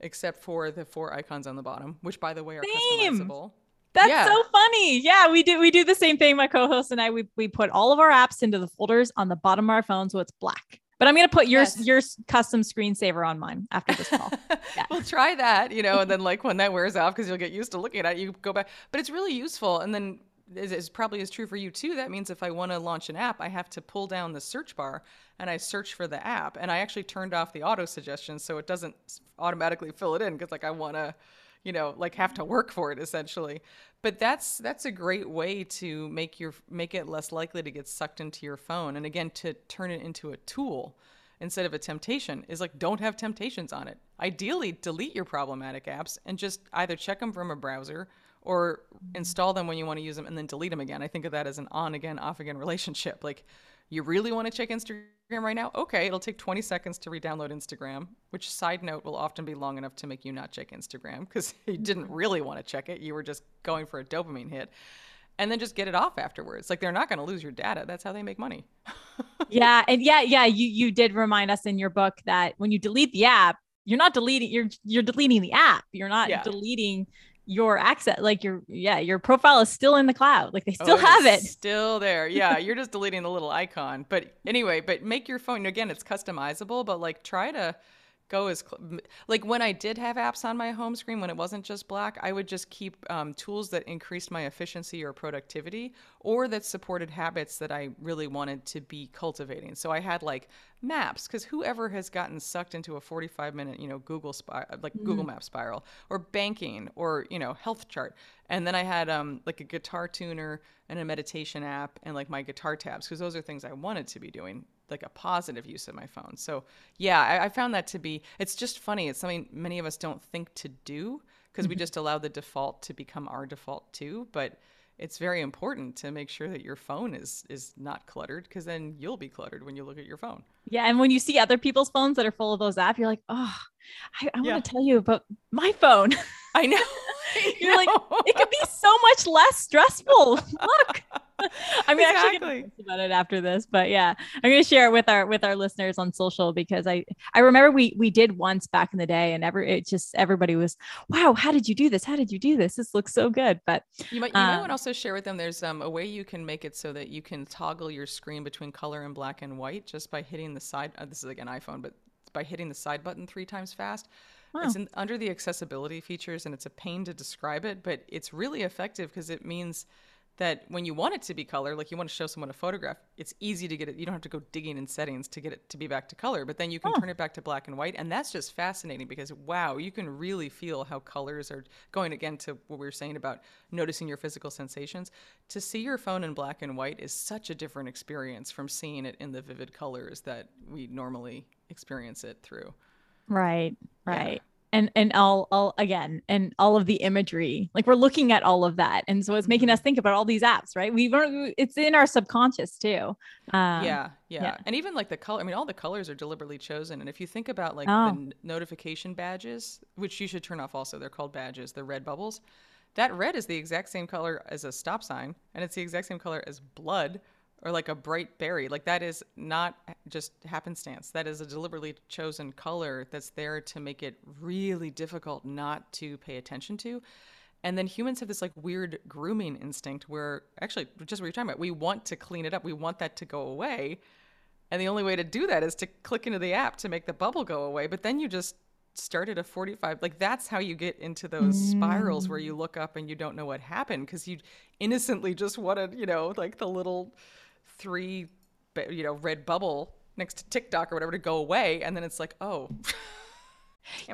except for the four icons on the bottom, which by the way are same. customizable. That's yeah. so funny. Yeah, we do we do the same thing. My co-host and I we we put all of our apps into the folders on the bottom of our phone so it's black. But I'm gonna put your yes. your custom screensaver on mine after this call. Yeah. *laughs* well, try that, you know, and then like when that wears off, because you'll get used to looking at it, you go back. But it's really useful. And then is, is probably is true for you too. That means if I want to launch an app, I have to pull down the search bar and I search for the app. And I actually turned off the auto suggestions so it doesn't automatically fill it in because like I want to, you know, like have to work for it essentially. But that's that's a great way to make your make it less likely to get sucked into your phone. And again, to turn it into a tool instead of a temptation is like don't have temptations on it. Ideally, delete your problematic apps and just either check them from a browser or install them when you want to use them and then delete them again. I think of that as an on again, off again relationship. *laughs* Like, you really want to check Instagram right now? Okay, it'll take 20 seconds to re download Instagram, which, side note, will often be long enough to make you not check Instagram because *laughs* you didn't really want to check it. You were just going for a dopamine hit. And then just get it off afterwards. Like they're not going to lose your data. That's how they make money. *laughs* yeah, and yeah, yeah. You you did remind us in your book that when you delete the app, you're not deleting. You're you're deleting the app. You're not yeah. deleting your access like your yeah your profile is still in the cloud like they still oh, have it. still there. *laughs* Yeah you're just deleting the little icon. But anyway but make your phone again it's customizable but like try to go as cl- like when I did have apps on my home screen when it wasn't just black, I would just keep um, tools that increased my efficiency or productivity or that supported habits that I really wanted to be cultivating. So I had like maps because whoever has gotten sucked into a 45 minute you know Google spy- like mm-hmm. Google Map spiral or banking or you know health chart, and then I had um, like a guitar tuner and a meditation app and like my guitar tabs because those are things I wanted to be doing like a positive use of my phone. So yeah, I, I, found that to be. It's just funny. It's something many of us don't think to do because mm-hmm. we just allow the default to become our default too. But it's very important to make sure that your phone is is not cluttered because then you'll be cluttered when you look at your phone. Yeah, and when you see other people's phones that are full of those apps, you're like, oh, I, I yeah. want to tell you about my phone. *laughs* I know. *laughs* you're like, it could be so much less stressful. *laughs* Look. I'm exactly. actually going to about it after this, but yeah, I'm going to share it with our with our listeners on social because I I remember we we did once back in the day, and ever it just everybody was wow, how did you do this? How did you do this? This looks so good. But you might you um, might also share with them. There's um, a way you can make it so that you can toggle your screen between color and black and white just by hitting the side. Uh, this is like an iPhone, but by hitting the side button three times fast. Wow. It's in, under the accessibility features, and it's a pain to describe it, but it's really effective because it means that when you want it to be color, like you want to show someone a photograph, it's easy to get it. You don't have to go digging in settings to get it to be back to color, but then you can turn it back to black and white. And that's just fascinating because, wow, you can really feel how colors are going again to what we were saying about noticing your physical sensations. To see your phone in black and white is such a different experience from seeing it in the vivid colors that we normally experience it through. Right, right. Yeah and and all all again and all of the imagery like we're looking at all of that. And so it's making mm-hmm. us think about all these apps right? We were it's in our subconscious too. Um, yeah, yeah, yeah. And even like the color i mean all the colors are deliberately chosen. And if you think about like oh. the notification badges which you should turn off also they're called badges the red bubbles. That red is the exact same color as a stop sign and it's the exact same color as blood or like a bright berry. Like that is not just happenstance. That is a deliberately chosen color that's there to make it really difficult not to pay attention to. And then humans have this like weird grooming instinct where actually just what you're talking about, we want to clean it up. We want that to go away. And the only way to do that is to click into the app to make the bubble go away. But then you just started a 45 like that's how you get into those mm. spirals where you look up and you don't know what happened because you innocently just wanted you know like the little three, you know, red bubble next to TikTok or whatever to go away, and then it's like, oh. *laughs*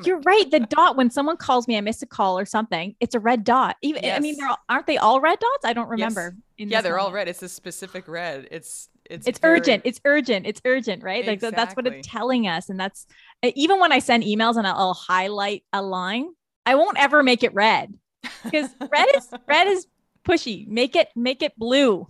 You're right. The dot when someone calls me, I miss a call or something. It's a red dot. Even yes. I mean, they're all, aren't they all red dots? I don't remember. Yes. Yeah, they're moment. all red. It's a specific red. It's it's it's very... urgent. It's urgent. It's urgent, right? Exactly. Like that's what it's telling us. And that's even when I send emails and I'll, I'll highlight a line, I won't ever make it red because *laughs* red is red is pushy. Make it make it blue.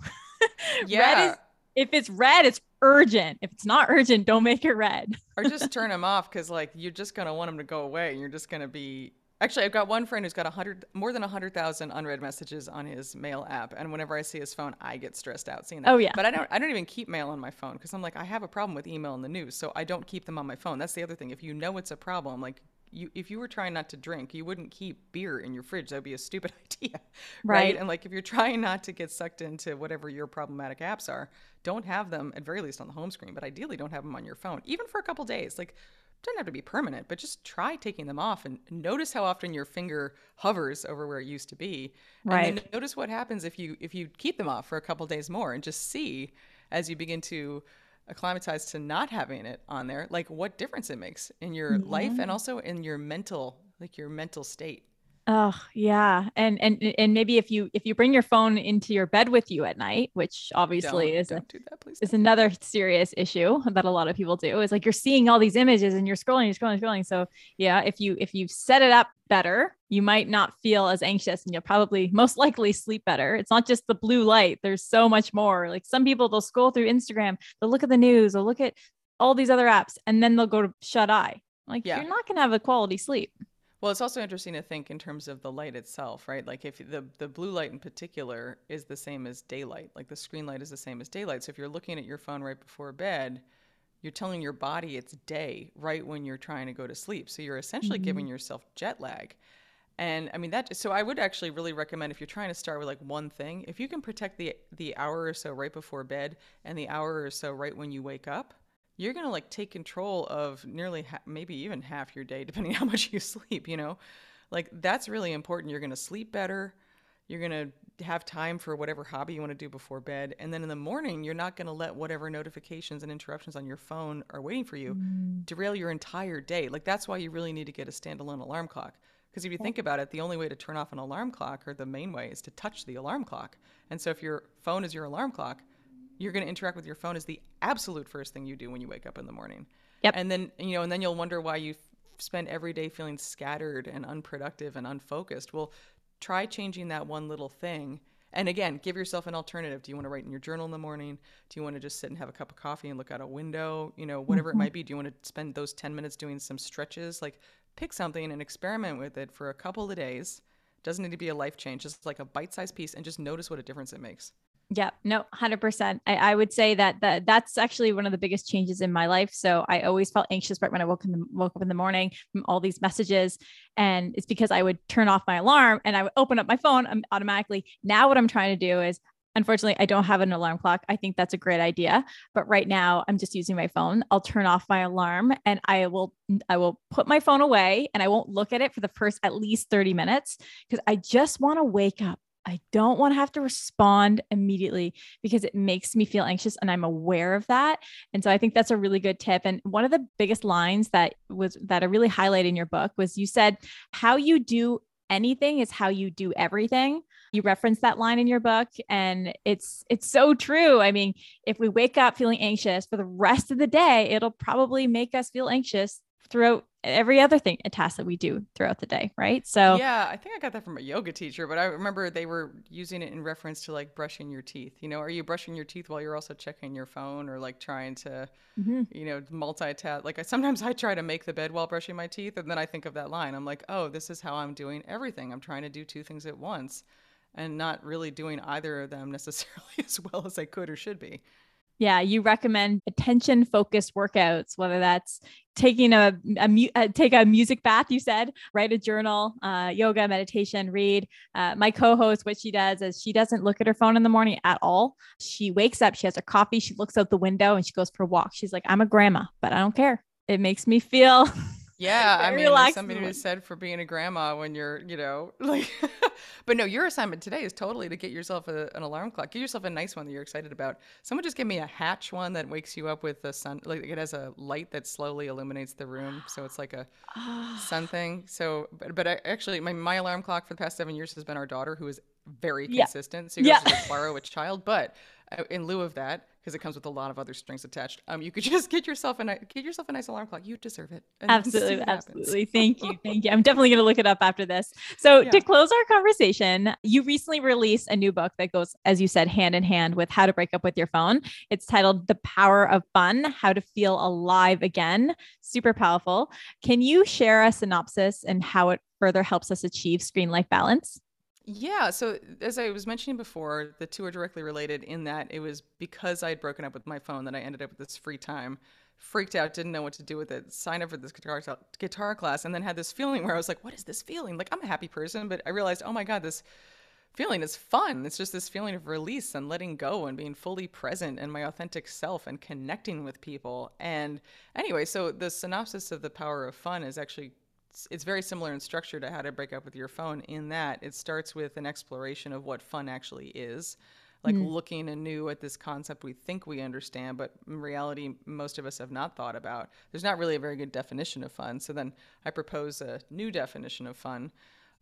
yeah. *laughs* Red is if it's red, it's urgent. If it's not urgent, don't make it red. or just *laughs* turn them off because like you're just gonna want them to go away. You're just gonna be. Actually, I've got one friend who's got a hundred, more than a hundred thousand unread messages on his mail app, and whenever I see his phone, I get stressed out seeing that. Oh yeah. But I don't, I don't even keep mail on my phone because I'm like, I have a problem with email and the news, so I don't keep them on my phone. That's the other thing. If you know it's a problem, like you if you were trying not to drink, you wouldn't keep beer in your fridge. That'd be a stupid *laughs* idea. Right. right. And like if you're trying not to get sucked into whatever your problematic apps are, don't have them at very least on the home screen, but ideally don't have them on your phone, even for a couple days. Like doesn't have to be permanent, but just try taking them off and notice how often your finger hovers over where it used to be. Right. And notice what happens if you if you keep them off for a couple days more and just see as you begin to acclimatized to not having it on there, like what difference it makes in your life and also in your mental, like your mental state. Oh yeah, and and and maybe if you if you bring your phone into your bed with you at night, which obviously don't, is don't a, that, is another *laughs* serious issue that a lot of people do. Is like you're seeing all these images and you're scrolling, you're scrolling, scrolling. So yeah, if you if you set it up better, you might not feel as anxious, and you'll probably most likely sleep better. It's not just the blue light. There's so much more. Like some people, they'll scroll through Instagram, they'll look at the news, they'll look at all these other apps, and then they'll go to shut eye. Like yeah. you're not gonna have a quality sleep. Well, it's also interesting to think in terms of the light itself, right? Like if the the blue light in particular is the same as daylight, like the screen light is the same as daylight. So if you're looking at your phone right before bed, you're telling your body it's day right when you're trying to go to sleep. So you're essentially mm-hmm. giving yourself jet lag. And I mean that so I would actually really recommend if you're trying to start with like one thing, if you can protect the the hour or so right before bed and the hour or so right when you wake up, you're going to like take control of nearly ha- maybe even half your day depending *laughs* how much you sleep you know? Like that's really important. You're going to sleep better. You're going to have time for whatever hobby you want to do before bed. And then in the morning you're not going to let whatever notifications and interruptions on your phone are waiting for you mm. derail your entire day. Like that's why you really need to get a standalone alarm clock. Because if you think about it the only way to turn off an alarm clock or the main way is to touch the alarm clock. And so if your phone is your alarm clock you're going to interact with your phone is the absolute first thing you do when you wake up in the morning. Yep. And then, you know, and then you'll wonder why you spend every day feeling scattered and unproductive and unfocused. Well, try changing that one little thing. And again, give yourself an alternative. Do you want to write in your journal in the morning? Do you want to just sit and have a cup of coffee and look out a window? You know, whatever mm-hmm. it might be. Do you want to spend those 10 minutes doing some stretches? Like pick something and experiment with it for a couple of days. Doesn't need to be a life change, just like a bite sized piece and just notice what a difference it makes. Yeah, no, 100%. I, I would say that, that that's actually one of the biggest changes in my life. So I always felt anxious right when I woke, in the, woke up in the morning from all these messages. And it's because I would turn off my alarm and I would open up my phone um, automatically. Now, what I'm trying to do is, unfortunately, I don't have an alarm clock. I think that's a great idea. But right now, I'm just using my phone. I'll turn off my alarm and I will I will put my phone away and I won't look at it for the first at least 30 minutes because I just want to wake up I don't want to have to respond immediately because it makes me feel anxious and I'm aware of that. And so I think that's a really good tip. And one of the biggest lines that was that I really highlight in your book was you said, how you do anything is how you do everything. You reference that line in your book and it's it's so true. I mean, if we wake up feeling anxious for the rest of the day, it'll probably make us feel anxious throughout every other thing a task that we do throughout the day right? So yeah i think i got that from a yoga teacher but i remember they were using it in reference to like brushing your teeth you know? Are you brushing your teeth while you're also checking your phone or like trying to mm-hmm. you know multitask? Like I, sometimes i try to make the bed while brushing my teeth and then i think of that line. I'm like oh this is how i'm doing everything. I'm trying to do two things at once and not really doing either of them *laughs* necessarily as well as i could or should be yeah, you recommend attention focused workouts, whether that's taking a, a, uh, take a music bath. You said write a journal, uh, yoga, meditation, read. Uh, my co-host, what she does is she doesn't look at her phone in the morning at all. She wakes up, she has her coffee, she looks out the window, and she goes for a walk. She's like, "I'm a grandma, but I don't care. It makes me feel." Yeah, *laughs* I mean, to be said for being a grandma when you're, you know, *laughs* like. but no, your assignment today is totally to get yourself a, an alarm clock. Get yourself a nice one that you're excited about. Someone just give me a hatch one that wakes you up with the sun. Like it has a light that slowly illuminates the room, so it's like a *sighs* sun thing. So, but, but I, actually, my my alarm clock for the past seven years has been our daughter, who is very consistent. Yeah. So you yeah. to borrow a child, but uh, in lieu of that, because it comes with a lot of other strings attached. Um, you could *laughs* just get yourself a get yourself a nice alarm clock. You deserve it. *laughs* Absolutely, absolutely. Thank you, thank you. *laughs* I'm definitely going to look it up after this. So yeah. to close our conversation, you recently released a new book that goes, as you said, hand in hand with how to break up with your phone. It's titled "The Power of Fun: How to Feel Alive Again." Super powerful. Can you share a synopsis and how it further helps us achieve screen life balance? Yeah. So as I was mentioning before, the two are directly related in that it was because I had broken up with my phone that I ended up with this free time. Freaked out, didn't know what to do with it. Signed up for this guitar guitar class, and then had this feeling where I was like, "What is this feeling?" Like I'm a happy person, but I realized, oh my god, this feeling is fun. It's just this feeling of release and letting go and being fully present in my authentic self and connecting with people. And anyway, so the synopsis of the power of fun is actually it's, it's very similar in structure to how to break up with your phone in that it starts with an exploration of what fun actually is like mm. looking anew at this concept we think we understand, but in reality, most of us have not thought about. There's not really a very good definition of fun. So then I propose a new definition of fun,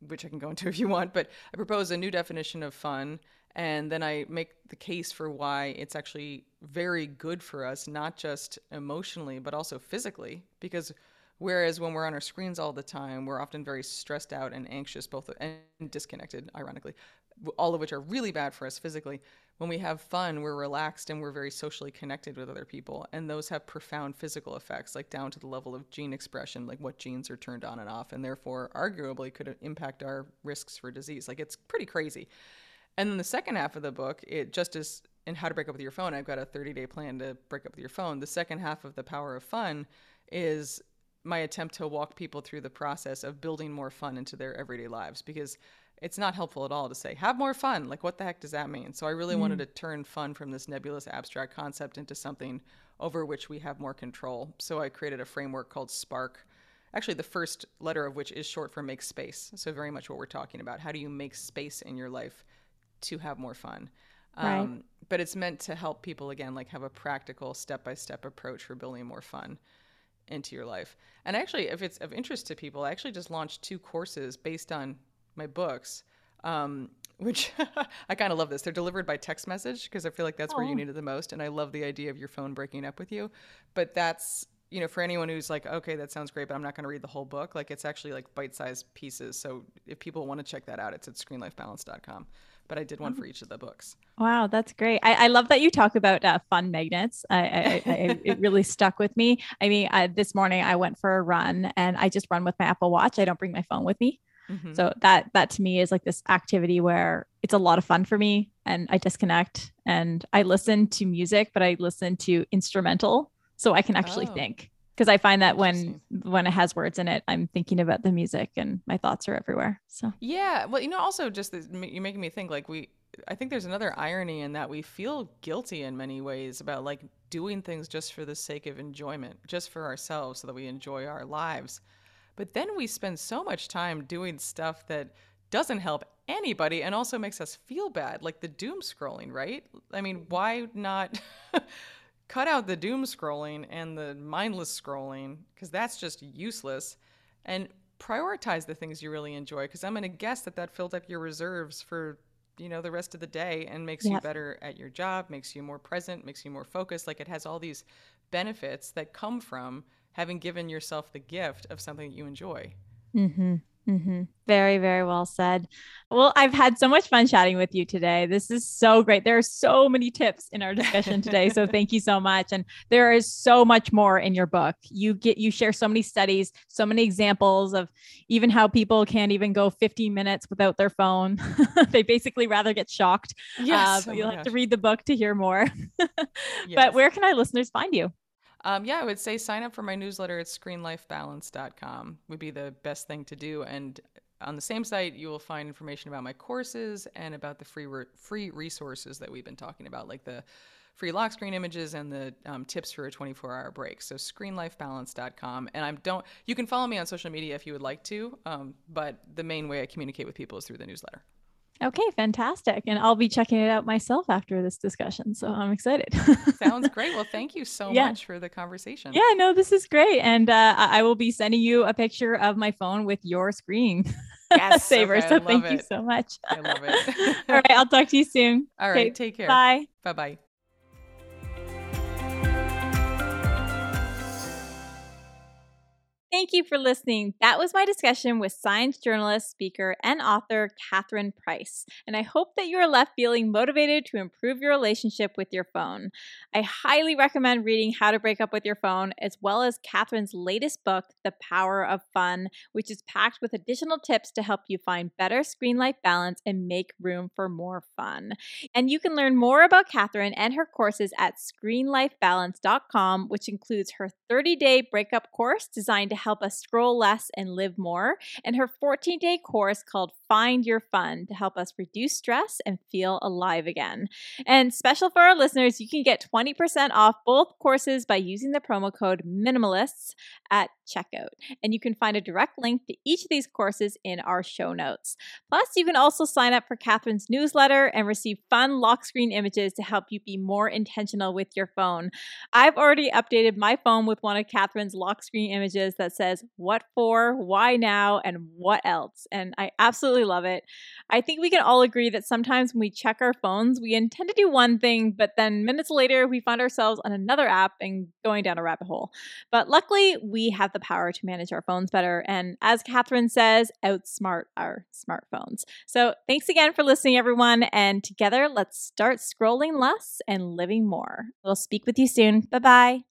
which I can go into *laughs* if you want, but I propose a new definition of fun. And then I make the case for why it's actually very good for us, not just emotionally, but also physically, because Whereas when we're on our screens all the time, we're often very stressed out and anxious, both and disconnected, ironically, all of which are really bad for us physically. When we have fun, we're relaxed and we're very socially connected with other people. And those have profound physical effects, like down to the level of gene expression, like what genes are turned on and off, and therefore arguably could impact our risks for disease. Like it's pretty crazy. And then the second half of the book, it just is in How to Break Up with Your Phone. I've got a 30 day plan to break up with your phone. The second half of The Power of Fun is my attempt to walk people through the process of building more fun into their everyday lives because it's not helpful at all to say have more fun. Like what the heck does that mean? So i really mm. wanted to turn fun from this nebulous abstract concept into something over which we have more control. So i created a framework called spark actually the first letter of which is short for make space. So very much what we're talking about. How do you make space in your life to have more fun? Right. Um, but it's meant to help people again like have a practical step-by-step approach for building more fun into your life. And actually, if it's of interest to people, I actually just launched two courses based on my books, um, *laughs* which I kind of love this. They're delivered by text message because I feel like that's Aww. where you need it the most. And I love the idea of your phone breaking up with you. But that's, you know, for anyone who's like, okay, that sounds great, but I'm not going to read the whole book, like it's actually like bite sized pieces. So if people want to check that out, it's at screenlifebalance.com but I did one for each of the books. Wow, that's great. I, I love that you talk about uh, fun magnets. I, I, I, *laughs* it really stuck with me. I mean, this morning I went for a run and I just run with my Apple Watch. I don't bring my phone with me. Mm-hmm. So that that to me is like this activity where it's a lot of fun for me and I disconnect and I listen to music, but I listen to instrumental so I can actually oh. think because I find that when when it has words in it, I'm thinking about the music and my thoughts are everywhere. So yeah, well, you know, also just this, you're making me think like we. I think there's another irony in that we feel guilty in many ways about like doing things just for the sake of enjoyment, just for ourselves, so that we enjoy our lives. But then we spend so much time doing stuff that doesn't help anybody and also makes us feel bad, like the doom scrolling, right? I mean, why not *laughs* cut out the doom scrolling and the mindless scrolling because that's just useless and prioritize the things you really enjoy because I'm going to guess that that filled up your reserves for you know the rest of the day and makes you better at your job, makes you more present, makes you more focused. Like it has all these benefits that come from having given yourself the gift of something that you enjoy. Mm-hmm. Mm-hmm. Very, very well said. Well, I've had so much fun chatting with you today. This is so great. There are so many tips in our discussion today. so thank you so much. And there is so much more in your book. You get you share so many studies, so many examples of even how people can't even go 15 minutes without their phone. *laughs* they basically rather get shocked. Yes. Uh, oh you'll have gosh. to read the book to hear more. *laughs* yes. But where can our listeners find you? Um, yeah, I would say sign up for my newsletter at screenlifebalance.com would be the best thing to do. And on the same site, you will find information about my courses and about the free re- free resources that we've been talking about, like the free lock screen images and the um, tips for a 24-hour break. So screenlifebalance.com. And I'm don't you can follow me on social media if you would like to, um, but the main way I communicate with people is through the newsletter. Okay, fantastic. And I'll be checking it out myself after this discussion. So I'm excited. *laughs* Sounds great. Well, thank you so yeah. much for the conversation. Yeah, no, this is great. And uh, I will be sending you a picture of my phone with your screen *laughs* yes, saver. Okay, so thank it. you so much. I love it. *laughs* All right, I'll talk to you soon. All right, okay, take care. Bye. Bye bye. Thank you for listening. That was my discussion with science journalist, speaker, and author Catherine Price. And I hope that you are left feeling motivated to improve your relationship with your phone. I highly recommend reading How to Break Up with Your Phone, as well as Catherine's latest book, The Power of Fun, which is packed with additional tips to help you find better screen life balance and make room for more fun. And you can learn more about Catherine and her courses at screenlifebalance.com, which includes her 30 day breakup course designed to help us scroll less and live more, and her 14 day course called Find Your Fun to help us reduce stress and feel alive again. And special for our listeners, you can get 20% off both courses by using the promo code MINIMALISTS at checkout. And you can find a direct link to each of these courses in our show notes. Plus, you can also sign up for Catherine's newsletter and receive fun lock screen images to help you be more intentional with your phone. I've already updated my phone with one of Catherine's lock screen images that says what for, why now, and what else. And I absolutely love it. I think we can all agree that sometimes when we check our phones, we intend to do one thing, but then minutes later, we find ourselves on another app and going down a rabbit hole. But luckily, we have the power to manage our phones better. And as Catherine says, outsmart our smartphones. So thanks again for listening, everyone. And together, let's start scrolling less and living more. We'll speak with you soon. Bye bye.